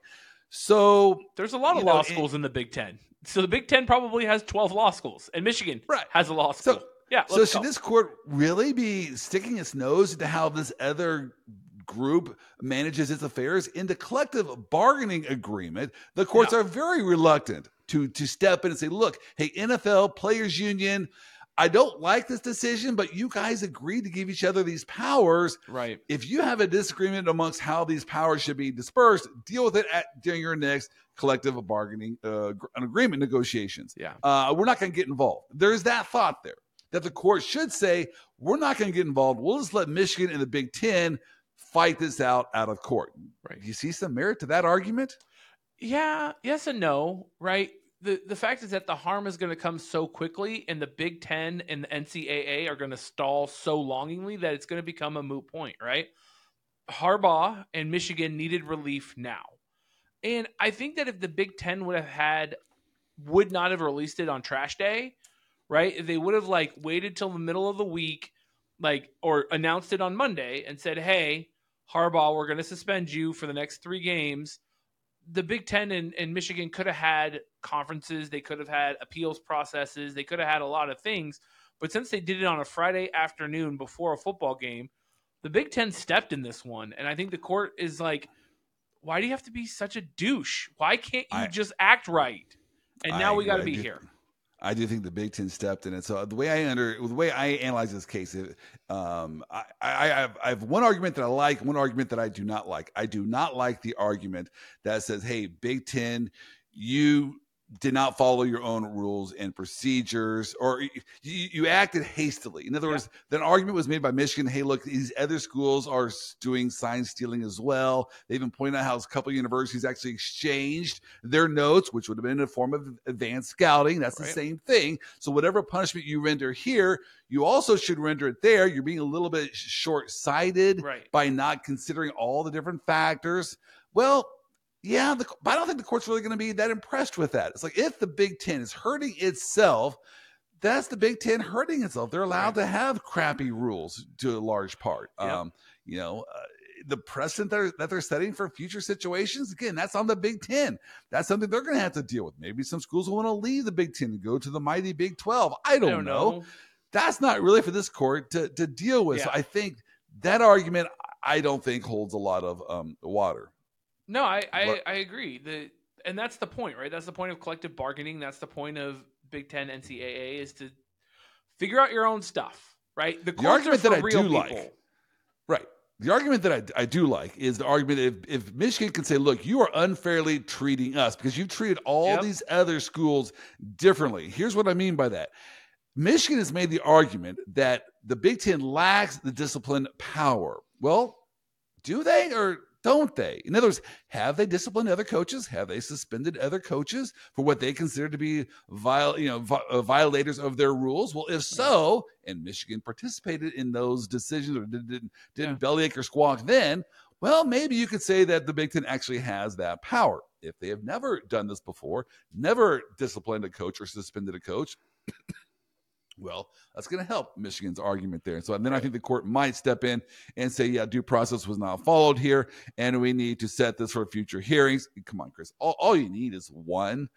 So, There's a lot of know, law it- schools in the Big Ten. So the Big Ten probably has 12 law schools, and Michigan Right. has a law school. so Yeah. So should go. this court really be sticking its nose into how this other group manages its affairs in the collective bargaining agreement? The courts are very reluctant to to step in and say, "Look, hey, NFL players union, I don't like this decision, but you guys agreed to give each other these powers. right. If you have a disagreement amongst how these powers should be dispersed, deal with it at during your next collective bargaining uh, an agreement negotiations." Yeah. uh, we're not going to get involved. There's that thought there that the court should say, we're not going to get involved. We'll just let Michigan and the Big Ten fight this out out of court. Right. Do you see some merit to that argument? Yeah, yes and no, right? The the fact is that the harm is going to come so quickly and the Big 10 and the NCAA are going to stall so longingly that it's going to become a moot point, right? Harbaugh and Michigan needed relief now. And I think that if the Big 10 would have had would not have released it on trash day, right? They would have like waited till the middle of the week like or announced it on Monday and said, "Hey, Harbaugh, we're going to suspend you for the next 3 games." the Big Ten and, and Michigan could have had conferences, they could have had appeals processes, they could have had a lot of things. But since they did it on a Friday afternoon before a football game, the Big Ten stepped in this one. And I think the court is like, why do you have to be such a douche? Why can't you I- just act right? And now I we got to be do- here. I do think the Big Ten stepped in it. So the way I under the way I analyze this case, um, I, I, I have one argument that I like, one argument that I do not like. I do not like the argument that says, "Hey, Big Ten, you did not follow your own rules and procedures, or you, you acted hastily." In other Yeah. words, the argument was made by Michigan. Hey, look, these other schools are doing sign stealing as well. They even point out how a couple universities actually exchanged their notes, which would have been in a form of advanced scouting. That's the same thing. So whatever punishment you render here, you also should render it there. You're being a little bit short sighted Right. by not considering all the different factors. Well, yeah, the, but I don't think the court's really going to be that impressed with that. It's like if the Big Ten is hurting itself, that's the Big Ten hurting itself. They're allowed to have crappy rules to a large part. Yep. Um, you know, uh, the precedent they're, that they're setting for future situations, again, that's on the Big Ten. That's something they're going to have to deal with. Maybe some schools will want to leave the Big Ten and go to the mighty Big 12. I don't, I don't know. know. That's not really for this court to, to deal with. So I think that argument, I don't think holds a lot of um, water. No, I, I, I agree. The and that's the point, right? That's the point of collective bargaining. That's the point of Big Ten NCAA is to figure out your own stuff, right? The, courts argument that I do like- Right. The argument that I, I do like is the argument if, if Michigan can say, look, you are unfairly treating us because you've treated all Yep. these other schools differently. Here's what I mean by that. Michigan has made the argument that the Big Ten lacks the discipline power. Well, do they or don't they? In other words, have they disciplined other coaches? Have they suspended other coaches for what they consider to be viol- you know, vi- uh, violators of their rules? Well, if so, and Michigan participated in those decisions or did, didn't, didn't Yeah. bellyache or squawk then, well, maybe you could say that the Big Ten actually has that power. If they have never done this before, never disciplined a coach or suspended a coach, well, that's going to help Michigan's argument there. So and then I think the court might step in and say, yeah, due process was not followed here, and we need to set this for future hearings. Come on, Chris. All, all you need is one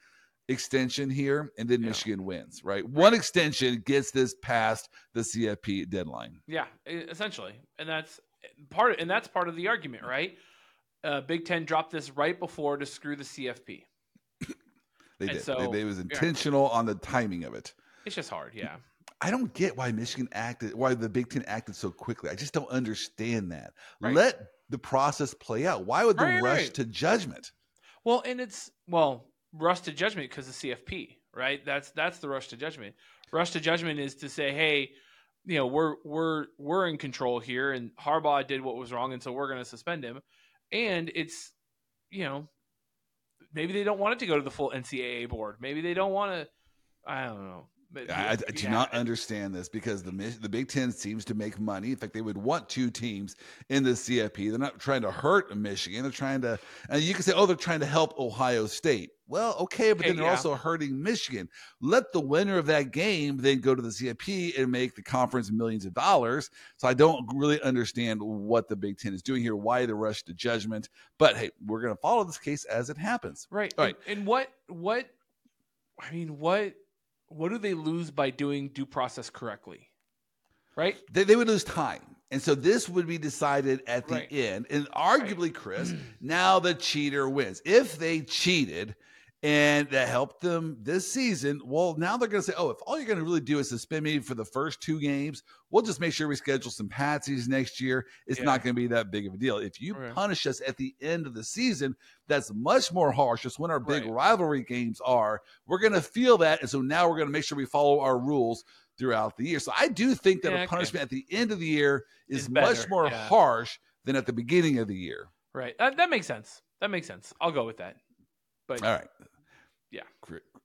extension here, and then Yeah. Michigan wins, right? One extension gets this past the CFP deadline. Yeah, essentially, and that's part. and that's part of the argument, right? Uh, Big Ten dropped this right before to screw the CFP. They And did. so- they, they was intentional on the timing of it. It's just hard, yeah. I don't get why Michigan acted, why the Big Ten acted so quickly. I just don't understand that. Right. Let the process play out. Why would the Right, rush right. to judgment? Well, and it's well, rush to judgment because of CFP, right? That's that's the rush to judgment. Rush to judgment is to say, hey, you know, we're we're we're in control here, and Harbaugh did what was wrong, and so we're going to suspend him. And it's, you know, maybe they don't want it to go to the full NCAA board. Maybe they don't want to. I don't know. But I, I do yeah, not understand this because the the Big Ten seems to make money. In fact, they would want two teams in the CFP. They're not trying to hurt Michigan. They're trying to, and you can say, oh, they're trying to help Ohio State. Well, okay, but then they're yeah. also hurting Michigan. Let the winner of that game then go to the CFP and make the conference millions of dollars. So I don't really understand what the Big Ten is doing here. Why the rush to judgment? But hey, we're going to follow this case as it happens. Right. All And, and what what I mean, what what do they lose by doing due process correctly? Right? They, they would lose time. And so this would be decided at the Right. end. And arguably, Chris, now the cheater wins. If they cheated and that helped them this season, well, now they're going to say, oh, if all you're going to really do is suspend me for the first two games, we'll just make sure we schedule some patsies next year. It's Yeah. not going to be that big of a deal. If you Right. punish us at the end of the season, that's much more harsh. Just when our big Right. rivalry games are, we're going to feel that. And so now we're going to make sure we follow our rules throughout the year. So I do think that Yeah, a okay. punishment at the end of the year is much more yeah. harsh than at the beginning of the year. Right. Uh, that makes sense. That makes sense. I'll go with that. But All right. Yeah.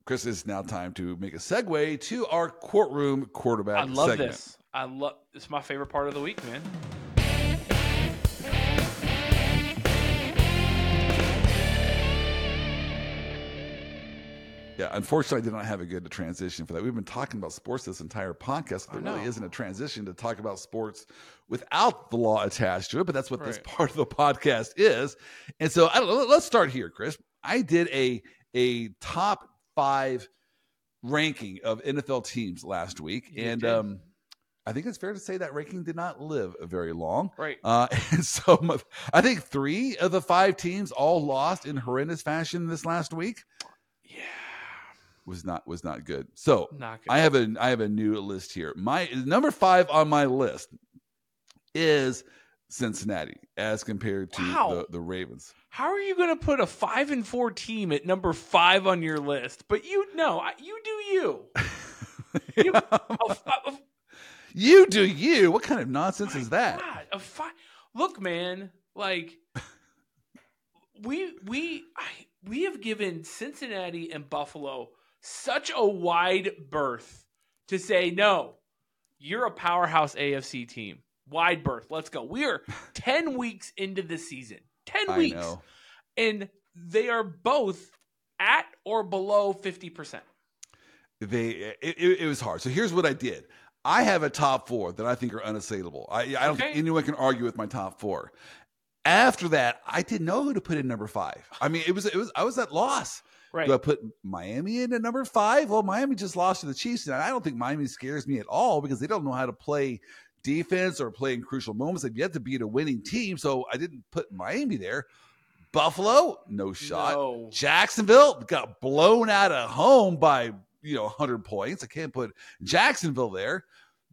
Chris, it's now time to make a segue to our courtroom quarterback I love segment. this. I love it's my favorite part of the week, man. Yeah, unfortunately, I did not have a good transition for that. We've been talking about sports this entire podcast. There really isn't a transition to talk about sports without the law attached to it, but that's what this part of the podcast is. And so, I don't know, let's start here, Chris. I did a a top five ranking of NFL teams last week, You and did. um, I think it's fair to say that ranking did not live very long. Right. Uh, and so my- I think three of the five teams all lost in horrendous fashion this last week. Yeah. Was not was not good. So Not good. I have a I have a new list here. My number five on my list is Cincinnati as compared to Wow. the, the Ravens. How are you going to put a five and four team at number five on your list? But you know, you do you. You- A a- you do you. What kind of nonsense is that? God, fi- Look, man, like we we I, we have given Cincinnati and Buffalo such a wide berth to say no. You're a powerhouse AFC team. Wide berth. Let's go. We are 10 weeks into the season. 10 I weeks. know. And they are both at or below 50%. They it, it, it was hard. So here's what I did. I have a top four that I think are unassailable. I, I don't think anyone can argue with my top four. After that, I didn't know who to put in number five. I mean, it was it was I was at loss. Right. Do I put Miami in at number five? Well, Miami just lost to the Chiefs, and I don't think Miami scares me at all because they don't know how to play defense or play in crucial moments. They've yet to beat a winning team, so I didn't put Miami there. Buffalo, no shot. No. Jacksonville got blown out of home by you know 100 points. I can't put Jacksonville there.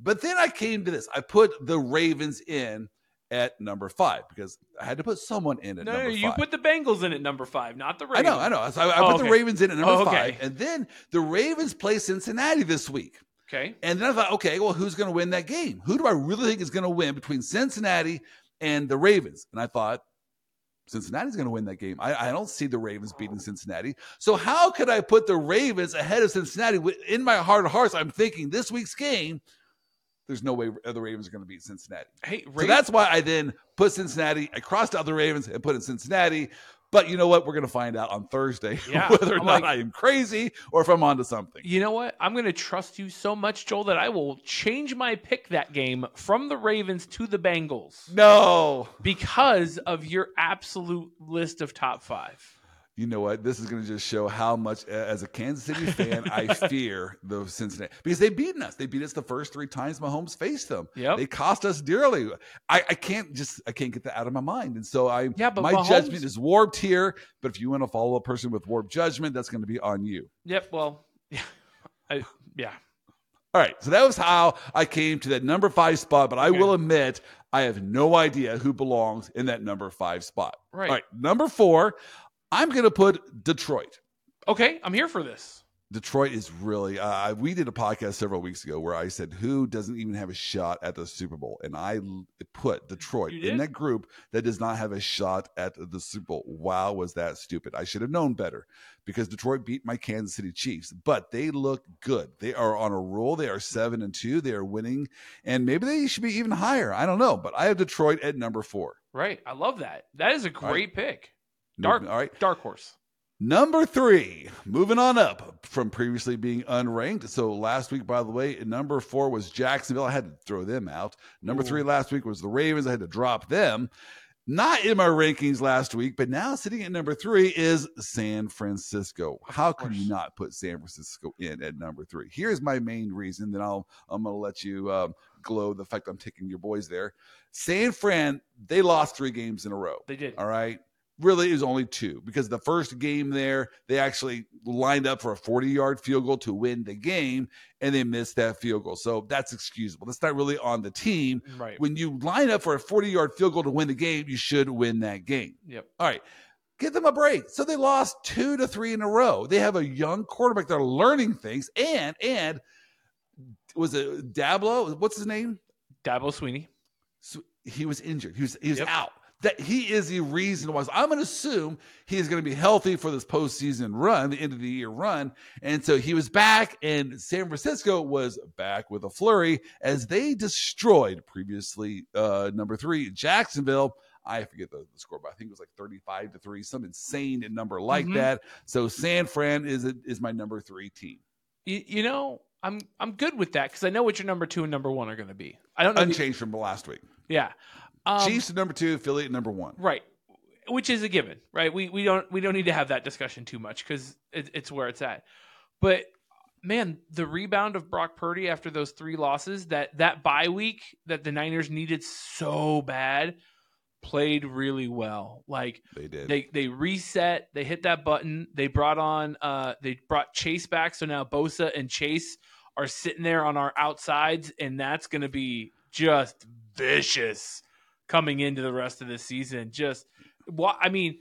But then I came to this. I put the Ravens in at number five because I had to put someone in at No, number no, you put the Bengals in at number five, not the Ravens. I know, I know. So I, I Oh, put the. Ravens in at number Oh, okay. five, and then the Ravens play Cincinnati this week. Okay. And then I thought, okay, well, who's going to win that game? Who do I really think is going to win between Cincinnati and the Ravens? And I thought, Cincinnati's going to win that game. I, I don't see the Ravens beating Cincinnati. So how could I put the Ravens ahead of Cincinnati? In my heart of hearts, I'm thinking this week's game, there's no way the Ravens are going to beat Cincinnati. Hey, So that's why I then put Cincinnati. I crossed out the Ravens and put in Cincinnati. But you know what? We're going to find out on Thursday Yeah, whether or I'm not like- I am crazy or if I'm onto something. You know what? I'm going to trust you so much, Joel, that I will change my pick that game from the Ravens to the Bengals No. because of your absolute list of top five. You know what? This is going to just show how much, as a Kansas City fan, I fear the Cincinnati because they've beaten us. They beat us the first three times Mahomes faced them. Yeah, They cost us dearly. I, I can't just I can't get that out of my mind, and so I Yeah, but my Mahomes- judgment is warped here. But if you want to follow a person with warped judgment, that's going to be on you. Yep. Well, yeah. I, yeah. All right, so that was how I came to that number five spot. But I will admit, I have no idea who belongs in that number five spot. Right. All right, number four, I'm going to put Detroit. Okay. I'm here for this. Detroit is really. Uh, we did a podcast several weeks ago where I said who doesn't even have a shot at the Super Bowl, and I put Detroit in that group that does not have a shot at the Super Bowl. Wow, was that stupid? I should have known better because Detroit beat my Kansas City Chiefs, but they look good. They are on a roll. They are seven and two. They are winning, and maybe they should be even higher. I don't know, but I have Detroit at number four. Right. I love that. That is a right. great pick. Dark, all right. dark horse. Number three, moving on up from previously being unranked. So last week, by the way, number four was Jacksonville. I had to throw them out. Number Ooh. three last week was the Ravens. I had to drop them. Not in my rankings last week, but now sitting at number three is San Francisco. How can you not put San Francisco in at number three? Here's my main reason. Then I'll I'm gonna let you um, glow the fact I'm taking your boys there. San Fran they lost three games in a row. They did. All right. Really, it was only two because the first game there, they actually lined up for a 40 yard field goal to win the game and they missed that field goal. So that's excusable. That's not really on the team. Right. When you line up for a 40 yard field goal to win the game, you should win that game. Yep. All right. Give them a break. So they lost two to three in a row. They have a young quarterback. They're learning things. And, and was it Dablo? What's his name? Dabo Sweeney. So he was injured. He was he was Yep. out. That he is the reason why. So I'm going to assume he's going to be healthy for this postseason run, the end of the year run, and so he was back. And San Francisco was back with a flurry as they destroyed previously uh, number three Jacksonville. I forget the, the score, but I think it was like 35 to three, some insane number like Mhm. that. So San Fran is is my number three team, You, you know, I'm I'm good with that because I know what your number two and number one are going to be. I don't know. unchanged from last week. yeah. Um, Chiefs number two, Philly number one. Right. Which is a given, right? We we don't we don't need to have that discussion too much because it, it's where it's at. But man, the rebound of Brock Purdy after those three losses, that that bye week that the Niners needed so bad, played really well. Like They did. they they reset, they hit that button, they brought on uh they brought Chase back, so now Bosa and Chase are sitting there on our outsides, and that's gonna be just vicious coming into the rest of the season. Just what I mean,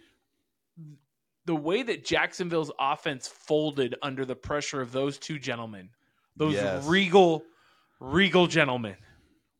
the way that Jacksonville's offense folded under the pressure of those two gentlemen, those Yes. regal, regal gentlemen,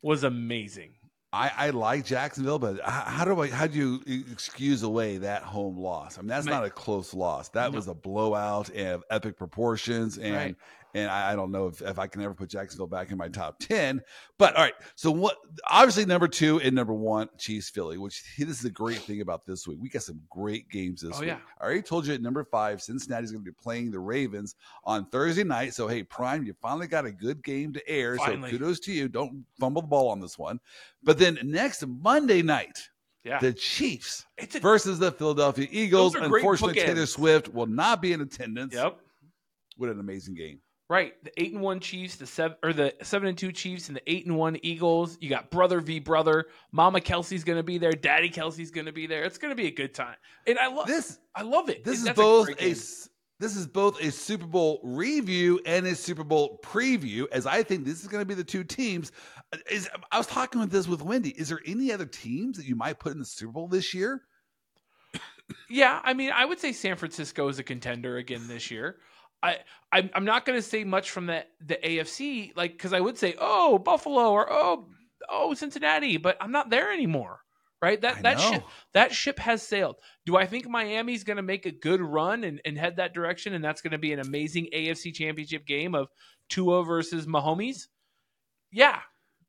was amazing. I, I like Jacksonville, but how, do I how do you excuse away that home loss? I mean, that's Man. not a close loss. That No. was a blowout and of epic proportions, and Right. And I, I don't know if, if I can ever put Jacksonville back in my top ten. But all right, so what? Obviously, number two and number one, Chiefs Philly. Which this is the great thing about this week. We got some great games this Oh, week. yeah. I already told you at number five, Cincinnati's going to be playing the Ravens on Thursday night. So hey, Prime, you finally got a good game to air. Finally. So kudos to you. Don't fumble the ball on this one. But then next Monday night, Yeah, the Chiefs a versus the Philadelphia Eagles. Those are great Unfortunately. Taylor Swift will not be in attendance. yep. What an amazing game. Right, the eight and one Chiefs, the seven or the seven and two Chiefs, and the eight and one Eagles. You got brother v brother. Mama Kelce's going to be there. Daddy Kelce's going to be there. It's going to be a good time, and I love This I love it. this is both great a, this is both a Super Bowl review and a Super Bowl preview, as I think this is going to be the two teams. Is I was talking with this with Wendy. Is there any other teams that you might put in the Super Bowl this year? Yeah, I mean, I would say San Francisco is a contender again this year. I I'm, I'm not going to say much from the the AFC, like because I would say oh Buffalo or oh oh Cincinnati, but I'm not there anymore. Right, that I that know. ship that ship has sailed. Do I think Miami's going to make a good run and, and head that direction, and that's going to be an amazing AFC Championship game of Tua versus Mahomes? Yeah,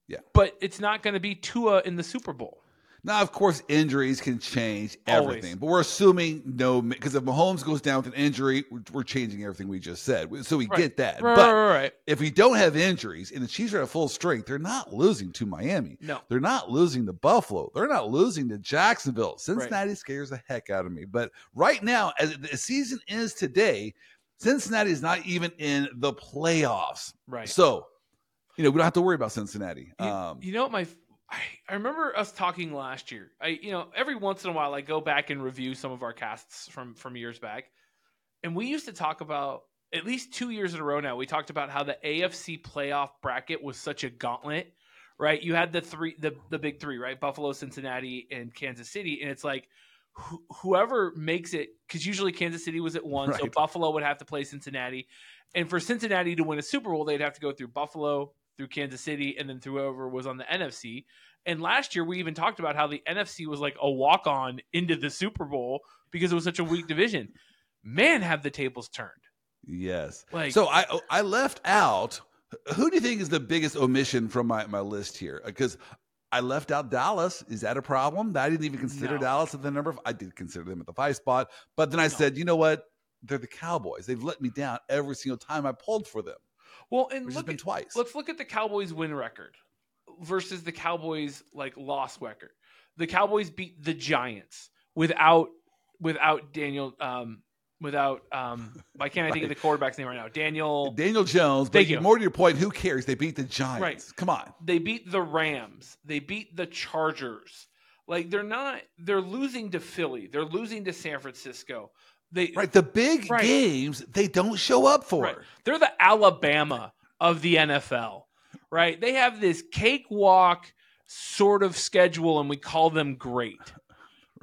Yeah. but it's not going to be Tua in the Super Bowl. Now, of course, injuries can change Always. everything, but we're assuming no, because if Mahomes goes down with an injury, we're, we're changing everything we just said. So we Right. get that. Right, but right. if we don't have injuries and the Chiefs are at full strength, they're not losing to Miami. No, They're not losing to Buffalo. They're not losing to Jacksonville. Cincinnati scares the heck out of me. But right now, as the season is today, Cincinnati is not even in the playoffs. right. So, you know, we don't have to worry about Cincinnati. You, Um, you know what my I, I remember us talking last year. I you know every once in a while I go back and review some of our casts from from years back, and we used to talk about at least two years in a row now. We talked about how the AFC playoff bracket was such a gauntlet, right? You had the three the the big three, right? Buffalo, Cincinnati, and Kansas City, and it's like. wh- Whoever makes it, because usually Kansas City was at one, so Buffalo would have to play Cincinnati, and for Cincinnati to win a Super Bowl, they'd have to go through Buffalo, through Kansas City, and then through over was on the NFC. And last year, we even talked about how the NFC was like a walk on into the Super Bowl because it was such a weak division. Man, have the tables turned. yes. Like, So I I left out. Who do you think is the biggest omission from my, my list here? Uh, because I left out Dallas. Is that a problem? I didn't even consider No. Dallas at the number. I did consider them at the five spot, but then I said, you know what? They're the Cowboys. They've let me down every single time I pulled for them, well, and look at, twice. let's look at the Cowboys win record versus the Cowboys like loss record. the Cowboys beat the Giants without without Daniel um without um why can't I think of the quarterback's name right now? Daniel Daniel Jones. But Thank you. more to your point, who cares? They beat the Giants. Right. Come on. they beat the Rams. They beat the Chargers. Like they're not they're losing to Philly. They're losing to San Francisco. They Right. The big Right. games they don't show up for. Right. They're the Alabama of the NFL, right? They have this cakewalk sort of schedule, and we call them great.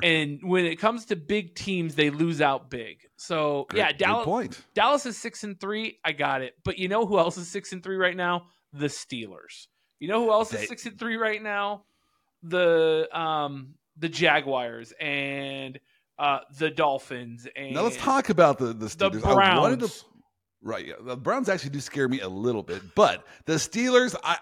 And when it comes to big teams, they lose out big. So Good- yeah, Dallas. Dallas is six and three. I got it. But you know who else is six and three right now? The Steelers. You know who else They- is six and three right now? The um the Jaguars and uh the Dolphins and Now let's talk about the the the Steelers. I wanted to Browns. Right. Yeah. The Browns actually do scare me a little bit, but the Steelers, I,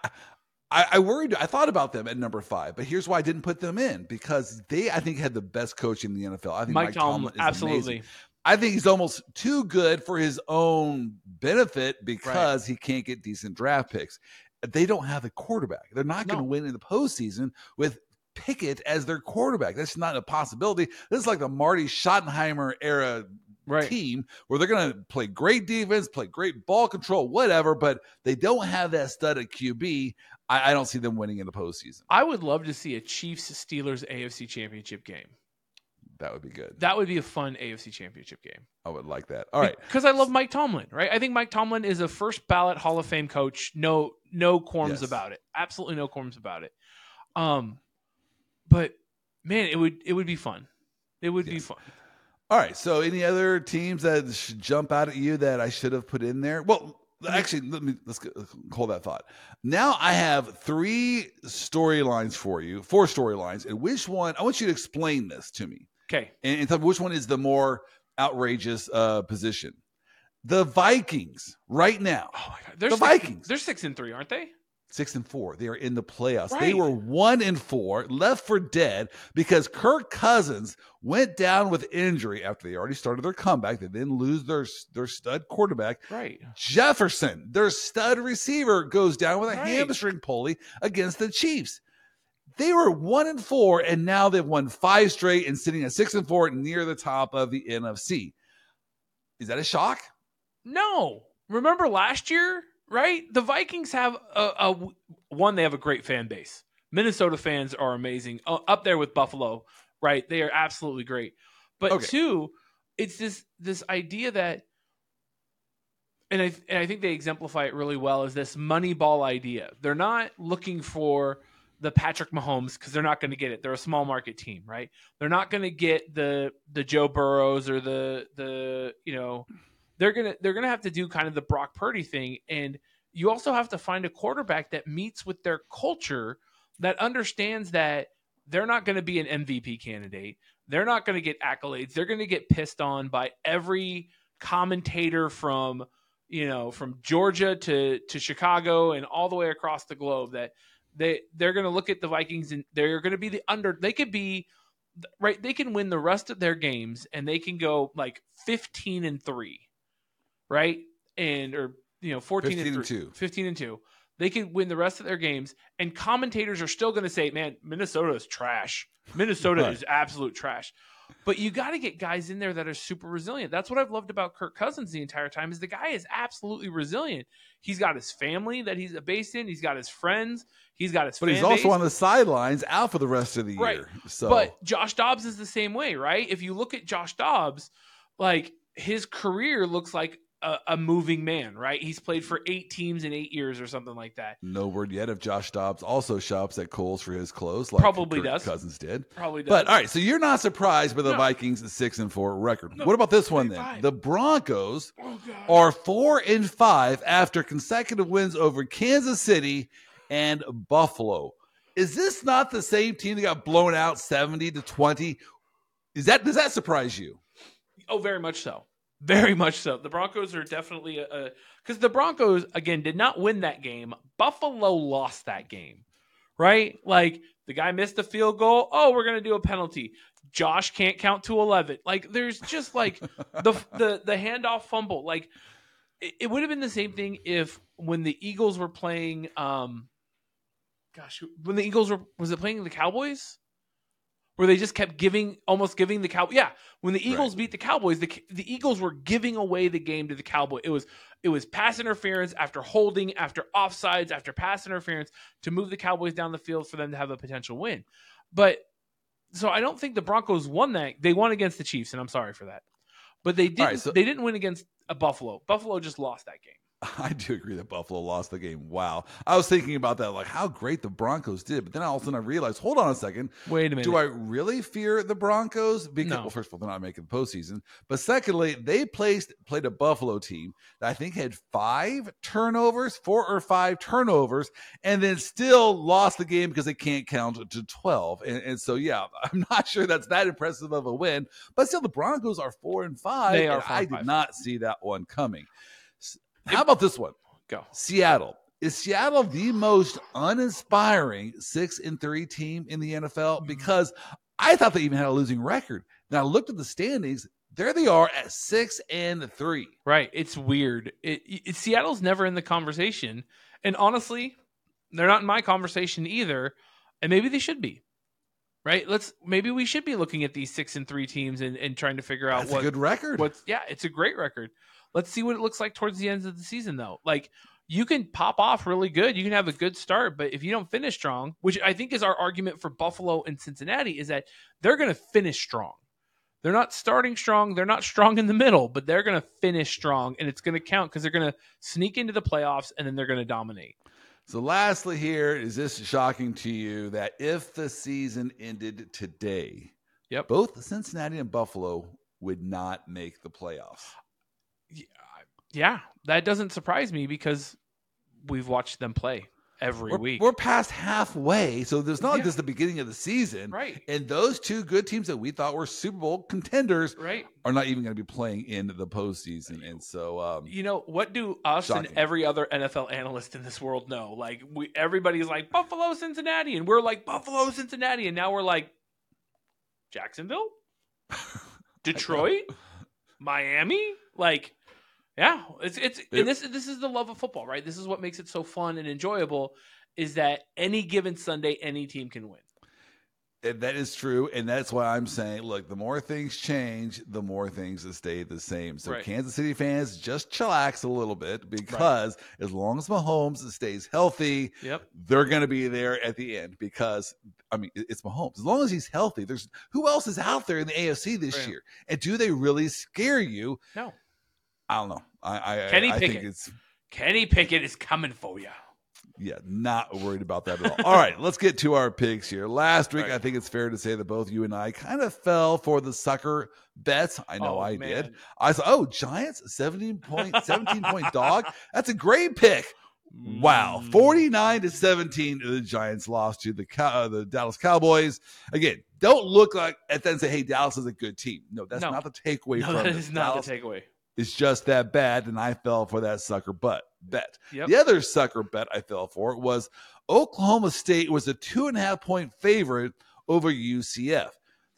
I, I worried. I thought about them at number five, but here's why I didn't put them in because they, I think, had the best coach in the NFL. I think Mike, Mike, Tomlin, is absolutely. amazing. I think he's almost too good for his own benefit because he can't get decent draft picks. They don't have a quarterback. They're not going to win in the postseason with Pickett as their quarterback. That's not a possibility. This is like the Marty Schottenheimer era Right. team where they're going to play great defense, play great ball control, whatever, but they don't have that stud at QB. I, I don't see them winning in the postseason. I would love to see a Chiefs Steelers AFC Championship game. That would be good. That would be a fun AFC Championship game. I would like that. All right. Because I love Mike Tomlin, right? I think Mike Tomlin is a first ballot Hall of Fame coach. No, no qualms Yes. about it. Absolutely no qualms about it. Um, but man, it would it would be fun. It would be fun. All right. So, any other teams that should jump out at you that I should have put in there? Well, actually, let me let's hold that thought. Now, I have three storylines for you, four storylines, and which one? I want you to explain this to me, Okay. and, and tell me which one is the more outrageous uh, position. The Vikings right now, Oh my god, they're The six, Vikings. They're six and three, aren't they? Six and four. They are in the playoffs. They were one and four, left for dead because Kirk Cousins went down with injury after they already started their comeback. They didn't lose their their stud quarterback. Right. Jefferson, their stud receiver, goes down with a Right. hamstring pulley against the Chiefs. They were one and four, and now they've won five straight and sitting at six and four near the top of the NFC. Is that a shock? No. Remember last year, right? The Vikings have a, a one. They have a great fan base. Minnesota fans are amazing. Uh, up there with Buffalo, right? They are absolutely great. But Okay. two, it's this this idea that, and I and I think they exemplify it really well. Is this money ball idea? They're not looking for the Patrick Mahomes because they're not going to get it. They're a small market team, right? They're not going to get the the Joe Burrows or the the you know they're gonna they're gonna have to do kind of the Brock Purdy thing, and you also have to find a quarterback that meets with their culture, that understands that they're not going to be an MVP candidate. They're not going to get accolades. They're going to get pissed on by every commentator from you know from Georgia to to Chicago and all the way across the globe. That they they're going to look at the Vikings and they're going to be the under. They could be right. They can win the rest of their games and they can go like fifteen and three right? And or you know, 14 15 and, and two. 15 and 2. They could win the rest of their games and commentators are still going to say, "Man, Minnesota is trash. Minnesota Right. is absolute trash." But you got to get guys in there that are super resilient. That's what I've loved about Kirk Cousins the entire time is the guy is absolutely resilient. He's got his family that he's based in, he's got his friends, he's got his But he's also base. on the sidelines out for the rest of the Right. year. So, But Josh Dobbs is the same way, right? If you look at Josh Dobbs, like his career looks like a, a moving man, right? He's played for eight teams in eight years or something like that. no word yet if Josh Dobbs also shops at Kohl's for his clothes, like Probably Kirk does. Cousins did. Probably does. But all right, so you're not surprised by the No. Vikings' six and four record. No, what about this one then? fine. The Broncos oh are four and five after consecutive wins over Kansas City and Buffalo. Is this not the same team that got blown out seventy to twenty? Is that does that surprise you? oh, very much so, very much so. The Broncos are definitely a because the Broncos again did not win that game. Buffalo lost that game, right? Like the guy missed the field goal. Oh, we're gonna do a penalty. Josh can't count to eleven. Like there's just like the the the handoff fumble. Like it, it would have been the same thing if when the Eagles were playing. um Gosh, when the Eagles were was it playing the Cowboys? Where they just kept giving, almost giving the cow. Yeah, when the Eagles beat the Cowboys, the the Eagles were giving away the game to the Cowboy. It was it was pass interference after holding, after offsides, after pass interference to move the Cowboys down the field for them to have a potential win. But so I don't think the Broncos won that. They won against the Chiefs, and I'm sorry for that. But they didn't. right, so- they didn't win against a Buffalo. Buffalo just lost that game. I do agree that Buffalo lost the game. Wow. I was thinking about that, like how great the Broncos did. But then all of a sudden I realized, hold on a second. Wait a minute. Do I really fear the Broncos? Because No. well, first of all, they're not making the postseason. But secondly, they placed played a Buffalo team that I think had five turnovers, four or five turnovers, and then still lost the game because they can't count to twelve. And, and so, yeah, I'm not sure that's that impressive of a win. But still, the Broncos are four and five. They are I did five. not see that one coming. How about this one? Go. Seattle. Is Seattle the most uninspiring six and three team in the Mm-hmm. NFL? Because I thought they even had a losing record. Now I looked at the standings. There they are at six and three. Right. It's weird. It, it Seattle's never in the conversation, and honestly, they're not in my conversation either. And maybe they should be. Right. Let's maybe we should be looking at these six and three teams and, and trying to figure out That's what a good record. what's yeah, it's a great record. Let's see what it looks like towards the end of the season though. Like you can pop off really good. You can have a good start, but if you don't finish strong, which I think is our argument for Buffalo and Cincinnati, is that they're going to finish strong. They're not starting strong. They're not strong in the middle, but they're going to finish strong, and it's going to count because they're going to sneak into the playoffs and then they're going to dominate. So, lastly, here is this shocking to you that if the season ended today, Yep. both Cincinnati and Buffalo would not make the playoffs. Yeah, that doesn't surprise me because we've watched them play every We're, week. we're past halfway, so there's not Yeah. is the beginning of the season. right, And those two good teams that we thought were Super Bowl contenders right. are not even going to be playing in the postseason. And so, um, You know what do us Shocking. and every other NFL analyst in this world know? Like we, everybody's like Buffalo, Cincinnati, and we're like Buffalo, Cincinnati, and now we're like Jacksonville, Detroit, Miami. Like, yeah, it's it's Yep. and this this is the love of football, right? This is what makes it so fun and enjoyable. Is that any given Sunday, any team can win. and that is true. And that's why I'm saying, look, the more things change, the more things that stay the same. So, Right. Kansas City fans, just chillax a little bit because as long as Mahomes stays healthy, Yep. they're going to be there at the end because I mean it- it's Mahomes. As long as he's healthy, there's who else is out there in the AFC this Right. year, and do they really scare you? No. I don't know. I I, Kenny I think Pickett. it's Kenny Pickett is coming for you. yeah, not worried about that at all. all right, let's get to our picks here. Last week, Right. I think it's fair to say that both you and I kind of fell for the sucker bets. I know Oh, I man. did. I said, oh, Giants, 17 point, 17 point dog. That's a great pick. Wow, Mm. 49 to 17 the Giants lost to the uh, the Dallas Cowboys. Again, don't look like at that and say hey Dallas is a good team. No, that's No. not the takeaway No, from that is not Dallas the takeaway. Is just that bad and I fell for that sucker butt bet. Yep. The other sucker bet I fell for was Oklahoma State was a two and a half point favorite over UCF.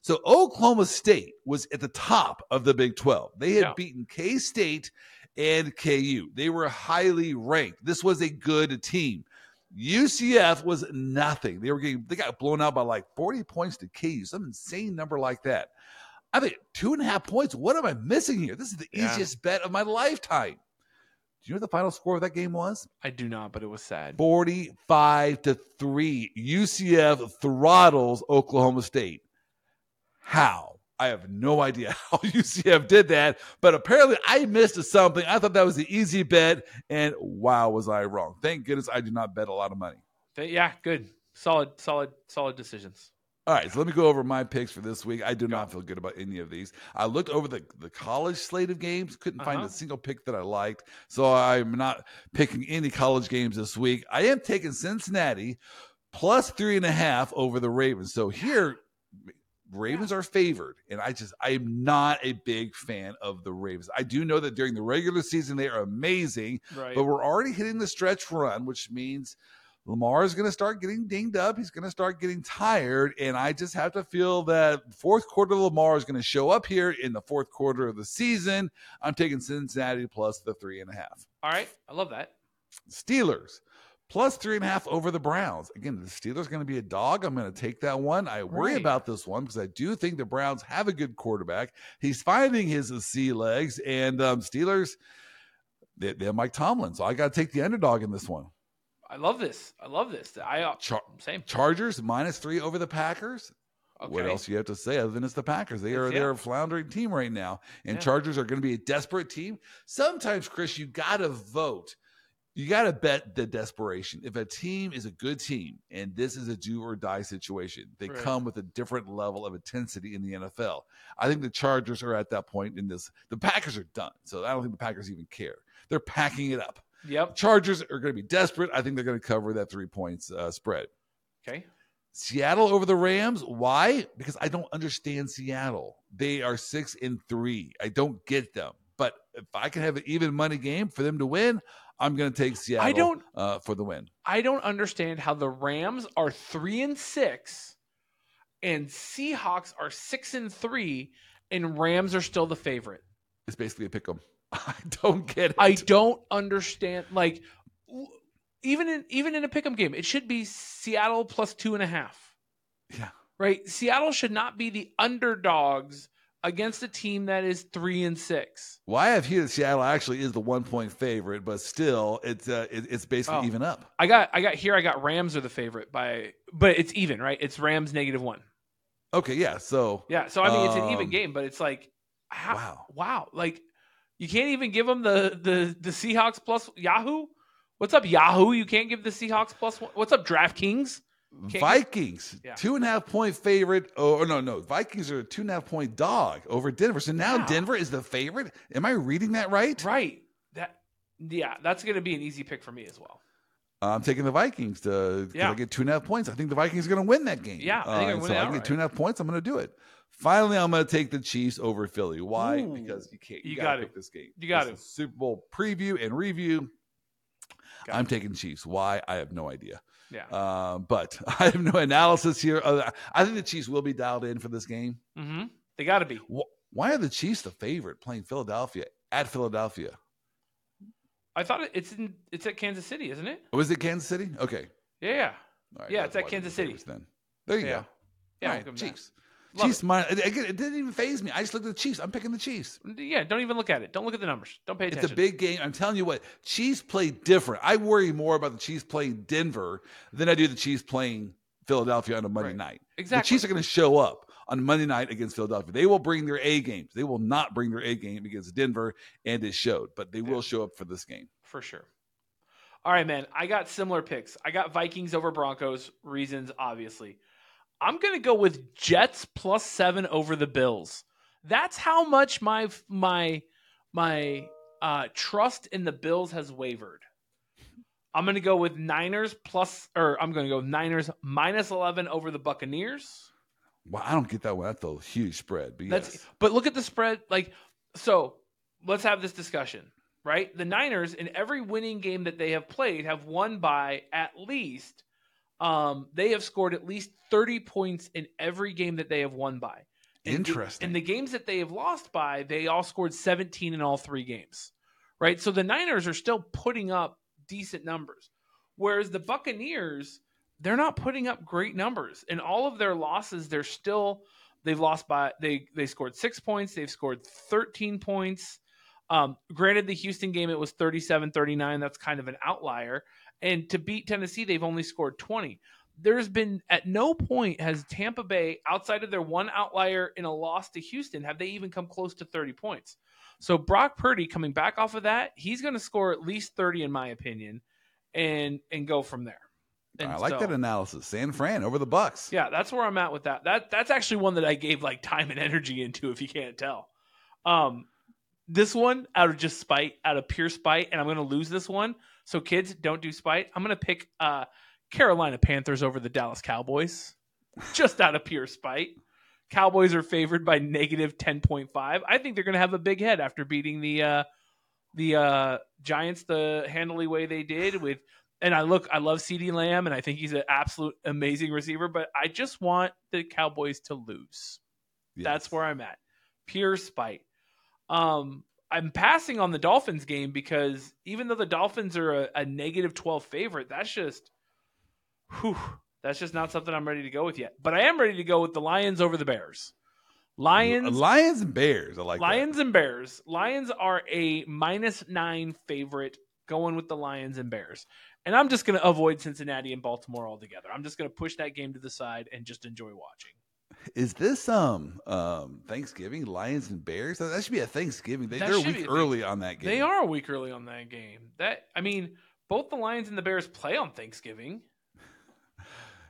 So Oklahoma State was at the top of the Big 12. They had Yeah. beaten K State and KU. They were highly ranked. This was a good team. UCF was nothing. They were getting they got blown out by like 40 points to KU, some insane number like that. I think two and a half points. What am I missing here? This is the Yeah. easiest bet of my lifetime. Do you know what the final score of that game was? I do not, but it was sad. 45 to 3. UCF throttles Oklahoma State. How? I have no idea how UCF did that, but apparently I missed something. I thought that was the easy bet, and wow, was I wrong. Thank goodness I do not bet a lot of money. Yeah, good. Solid, solid, solid decisions. All right, so let me go over my picks for this week. I do Go. not feel good about any of these. I looked over the, the college slate of games, couldn't find Uh-huh. a single pick that I liked. So I'm not picking any college games this week. I am taking Cincinnati plus three and a half over the Ravens. So here, Ravens are favored, and I just I am not a big fan of the Ravens. I do know that during the regular season they are amazing, Right. but we're already hitting the stretch run, which means Lamar is going to start getting dinged up. He's going to start getting tired. And I just have to feel that fourth quarter Lamar is going to show up here in the fourth quarter of the season. I'm taking Cincinnati plus the three and a half. All right. I love that. Steelers plus three and a half over the Browns. Again, the Steelers going to be a dog. I'm going to take that one. I worry Right. about this one because I do think the Browns have a good quarterback. He's finding his sea legs, and um, Steelers, they, they have Mike Tomlin. So I got to take the underdog in this one. I love this. I love this. I Char- same. Chargers minus three over the Packers. Okay. What else you have to say other than it's the Packers? They are yeah. they're a floundering team right now, and Yeah. Chargers are going to be a desperate team. Sometimes, Chris, you got to vote. You got to bet the desperation. If a team is a good team and this is a do or die situation, they Right. come with a different level of intensity in the NFL. I think the Chargers are at that point in this. The Packers are done, so I don't think the Packers even care. They're packing it up. Yep. Chargers are going to be desperate. I think they're going to cover that three points uh, spread. Okay. Seattle over the Rams. Why? Because I don't understand Seattle. They are six and three. I don't get them. But if I can have an even money game for them to win, I'm going to take Seattle. I don't- uh, for the win. I don't understand how the Rams are three and six, and Seahawks are six and three, and Rams are still the favorite. It's basically a pick 'em. I don't get it. I don't understand. Like, even in even in a pick'em game, it should be Seattle plus two and a half. yeah. Right? Seattle should not be the underdogs against a team that is three and six. Well, I have here that Seattle actually is the one point favorite, but still, it's uh, it, it's basically Oh. even up. I got I got here. I got Rams are the favorite by, but it's even, right? It's Rams negative one. Okay, yeah. So Yeah. So I mean, it's an even Um, game, but it's like, how, wow. wow, like you can't even give them the the the Seahawks plus Yahoo. What's up, Yahoo? You can't give the Seahawks plus one. What's up, DraftKings? Can't- Vikings, Yeah. two and a half point favorite. Oh no, no, Vikings are a two and a half point dog over Denver. So now Wow. Denver is the favorite. Am I reading that right? Right. That yeah, that's going to be an easy pick for me as well. I'm taking the Vikings to Yeah. I get two and a half points. I think the Vikings are going to win that game. Yeah, I think Uh, so win it I get outright. two and a half points. I'm going to do it. Finally, I'm going to take the Chiefs over Philly. Why? Ooh. because you can't. You You, got to pick this game. You gotta. Super Bowl preview and review. Got I'm it. taking Chiefs. Why? I have no idea. Yeah. Um, but I have no analysis here. Uh, I think the Chiefs will be dialed in for this game. Mm-hmm. They got to be. Why are the Chiefs the favorite playing Philadelphia at Philadelphia? I thought it's in it's at Kansas City, isn't it? Was it Kansas City? Okay. Yeah. Right, Yeah, it's at Kansas City. Then there you Yeah. go. Yeah. All we'll right, give 'em that. Chiefs. Love Chiefs. Minus, again, it didn't even phase me. I just looked at the Chiefs. I'm picking the Chiefs. Yeah. Don't even look at it. Don't look at the numbers. Don't pay attention. It's a big game. I'm telling you what, Chiefs play different. I worry more about the Chiefs playing Denver than I do the Chiefs playing Philadelphia on a Monday Right. night. exactly. The Chiefs are going to show up on Monday night against Philadelphia. They will bring their A games. They will not bring their A game against Denver, and it showed. But they Yeah. will show up for this game. for sure. All right, man. I got similar picks. I got Vikings over Broncos. Reasons, obviously. I'm going to go with Jets plus seven over the Bills. That's how much my my my uh, trust in the Bills has wavered. I'm going to go with Niners plus, or I'm going to go with Niners minus 11 over the Buccaneers. Well, I don't get that one. That's a huge spread. But That's yes. but look at the spread. Like, so let's have this discussion, right? The Niners in every winning game that they have played have won by at least um they have scored at least 30 points in every game that they have won by. The- Interesting. in the games that they have lost by, they all scored 17 in all three games. Right? So the Niners are still putting up decent numbers. Whereas the Buccaneers, they're not putting up great numbers. In all of their losses, they're still they've lost by they they scored 6 points, they've scored 13 points. Um, granted the Houston game it was 37-39, that's kind of an outlier. And to beat Tennessee, they've only scored 20 there's been at no point has Tampa Bay, outside of their one outlier in a loss to Houston, have they even come close to 30 points. So Brock Purdy coming back off of that, he's going to score at least 30 in my opinion, and and go from there. And I like so- that analysis. San Fran over the Bucks. yeah, that's where I'm at with that. That that's actually one that I gave like time and energy into. If you can't tell, um, this one out of just spite, out of pure spite, and I'm going to lose this one. So kids, don't do spite. I'm going to pick uh, Carolina Panthers over the Dallas Cowboys, just out of pure spite. Cowboys are favored by negative 10.5. I think they're going to have a big head after beating the uh, the uh, Giants the handily way they did with and I look, I love CeeDee Lamb, and I think he's an absolute amazing receiver. But I just want the Cowboys to lose. Yes. That's where I'm at. Pure spite. Um, I'm passing on the Dolphins game because even though the Dolphins are a, negative 12 favorite, that's just, whew, that's just not something I'm ready to go with yet. But I am ready to go with the Lions over the Bears. Lions, Lions and Bears. I like that. Lions and Bears. Lions are a minus nine favorite going with the Lions and Bears. And I'm just going to avoid Cincinnati and Baltimore altogether. I'm just going to push that game to the side and just enjoy watching. Is this um um Thanksgiving Lions and Bears? That, that should be a Thanksgiving. They, That they're a should week be early on that game. They are a week early on that game. That I mean, both the Lions and the Bears play on Thanksgiving.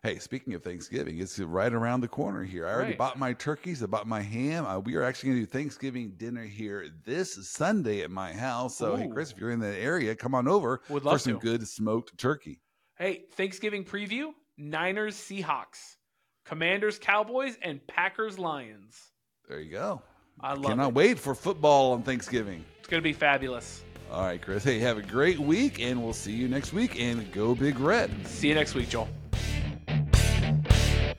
Hey, speaking of Thanksgiving, it's right around the corner here. I already Right. bought my turkeys. I bought my ham. Uh, we are actually going to do Thanksgiving dinner here this Sunday at my house. So, hey, Ooh. Chris, if you're in the area, come on over Would for love some to. good smoked turkey. Hey, Thanksgiving preview: Niners, Seahawks, Commanders, Cowboys, and Packers, Lions. There you go. I love Cannot it. wait for football on Thanksgiving. It's gonna be fabulous. All right, Chris. Hey, have a great week, and we'll see you next week. And go Big Red. See you next week, Joel.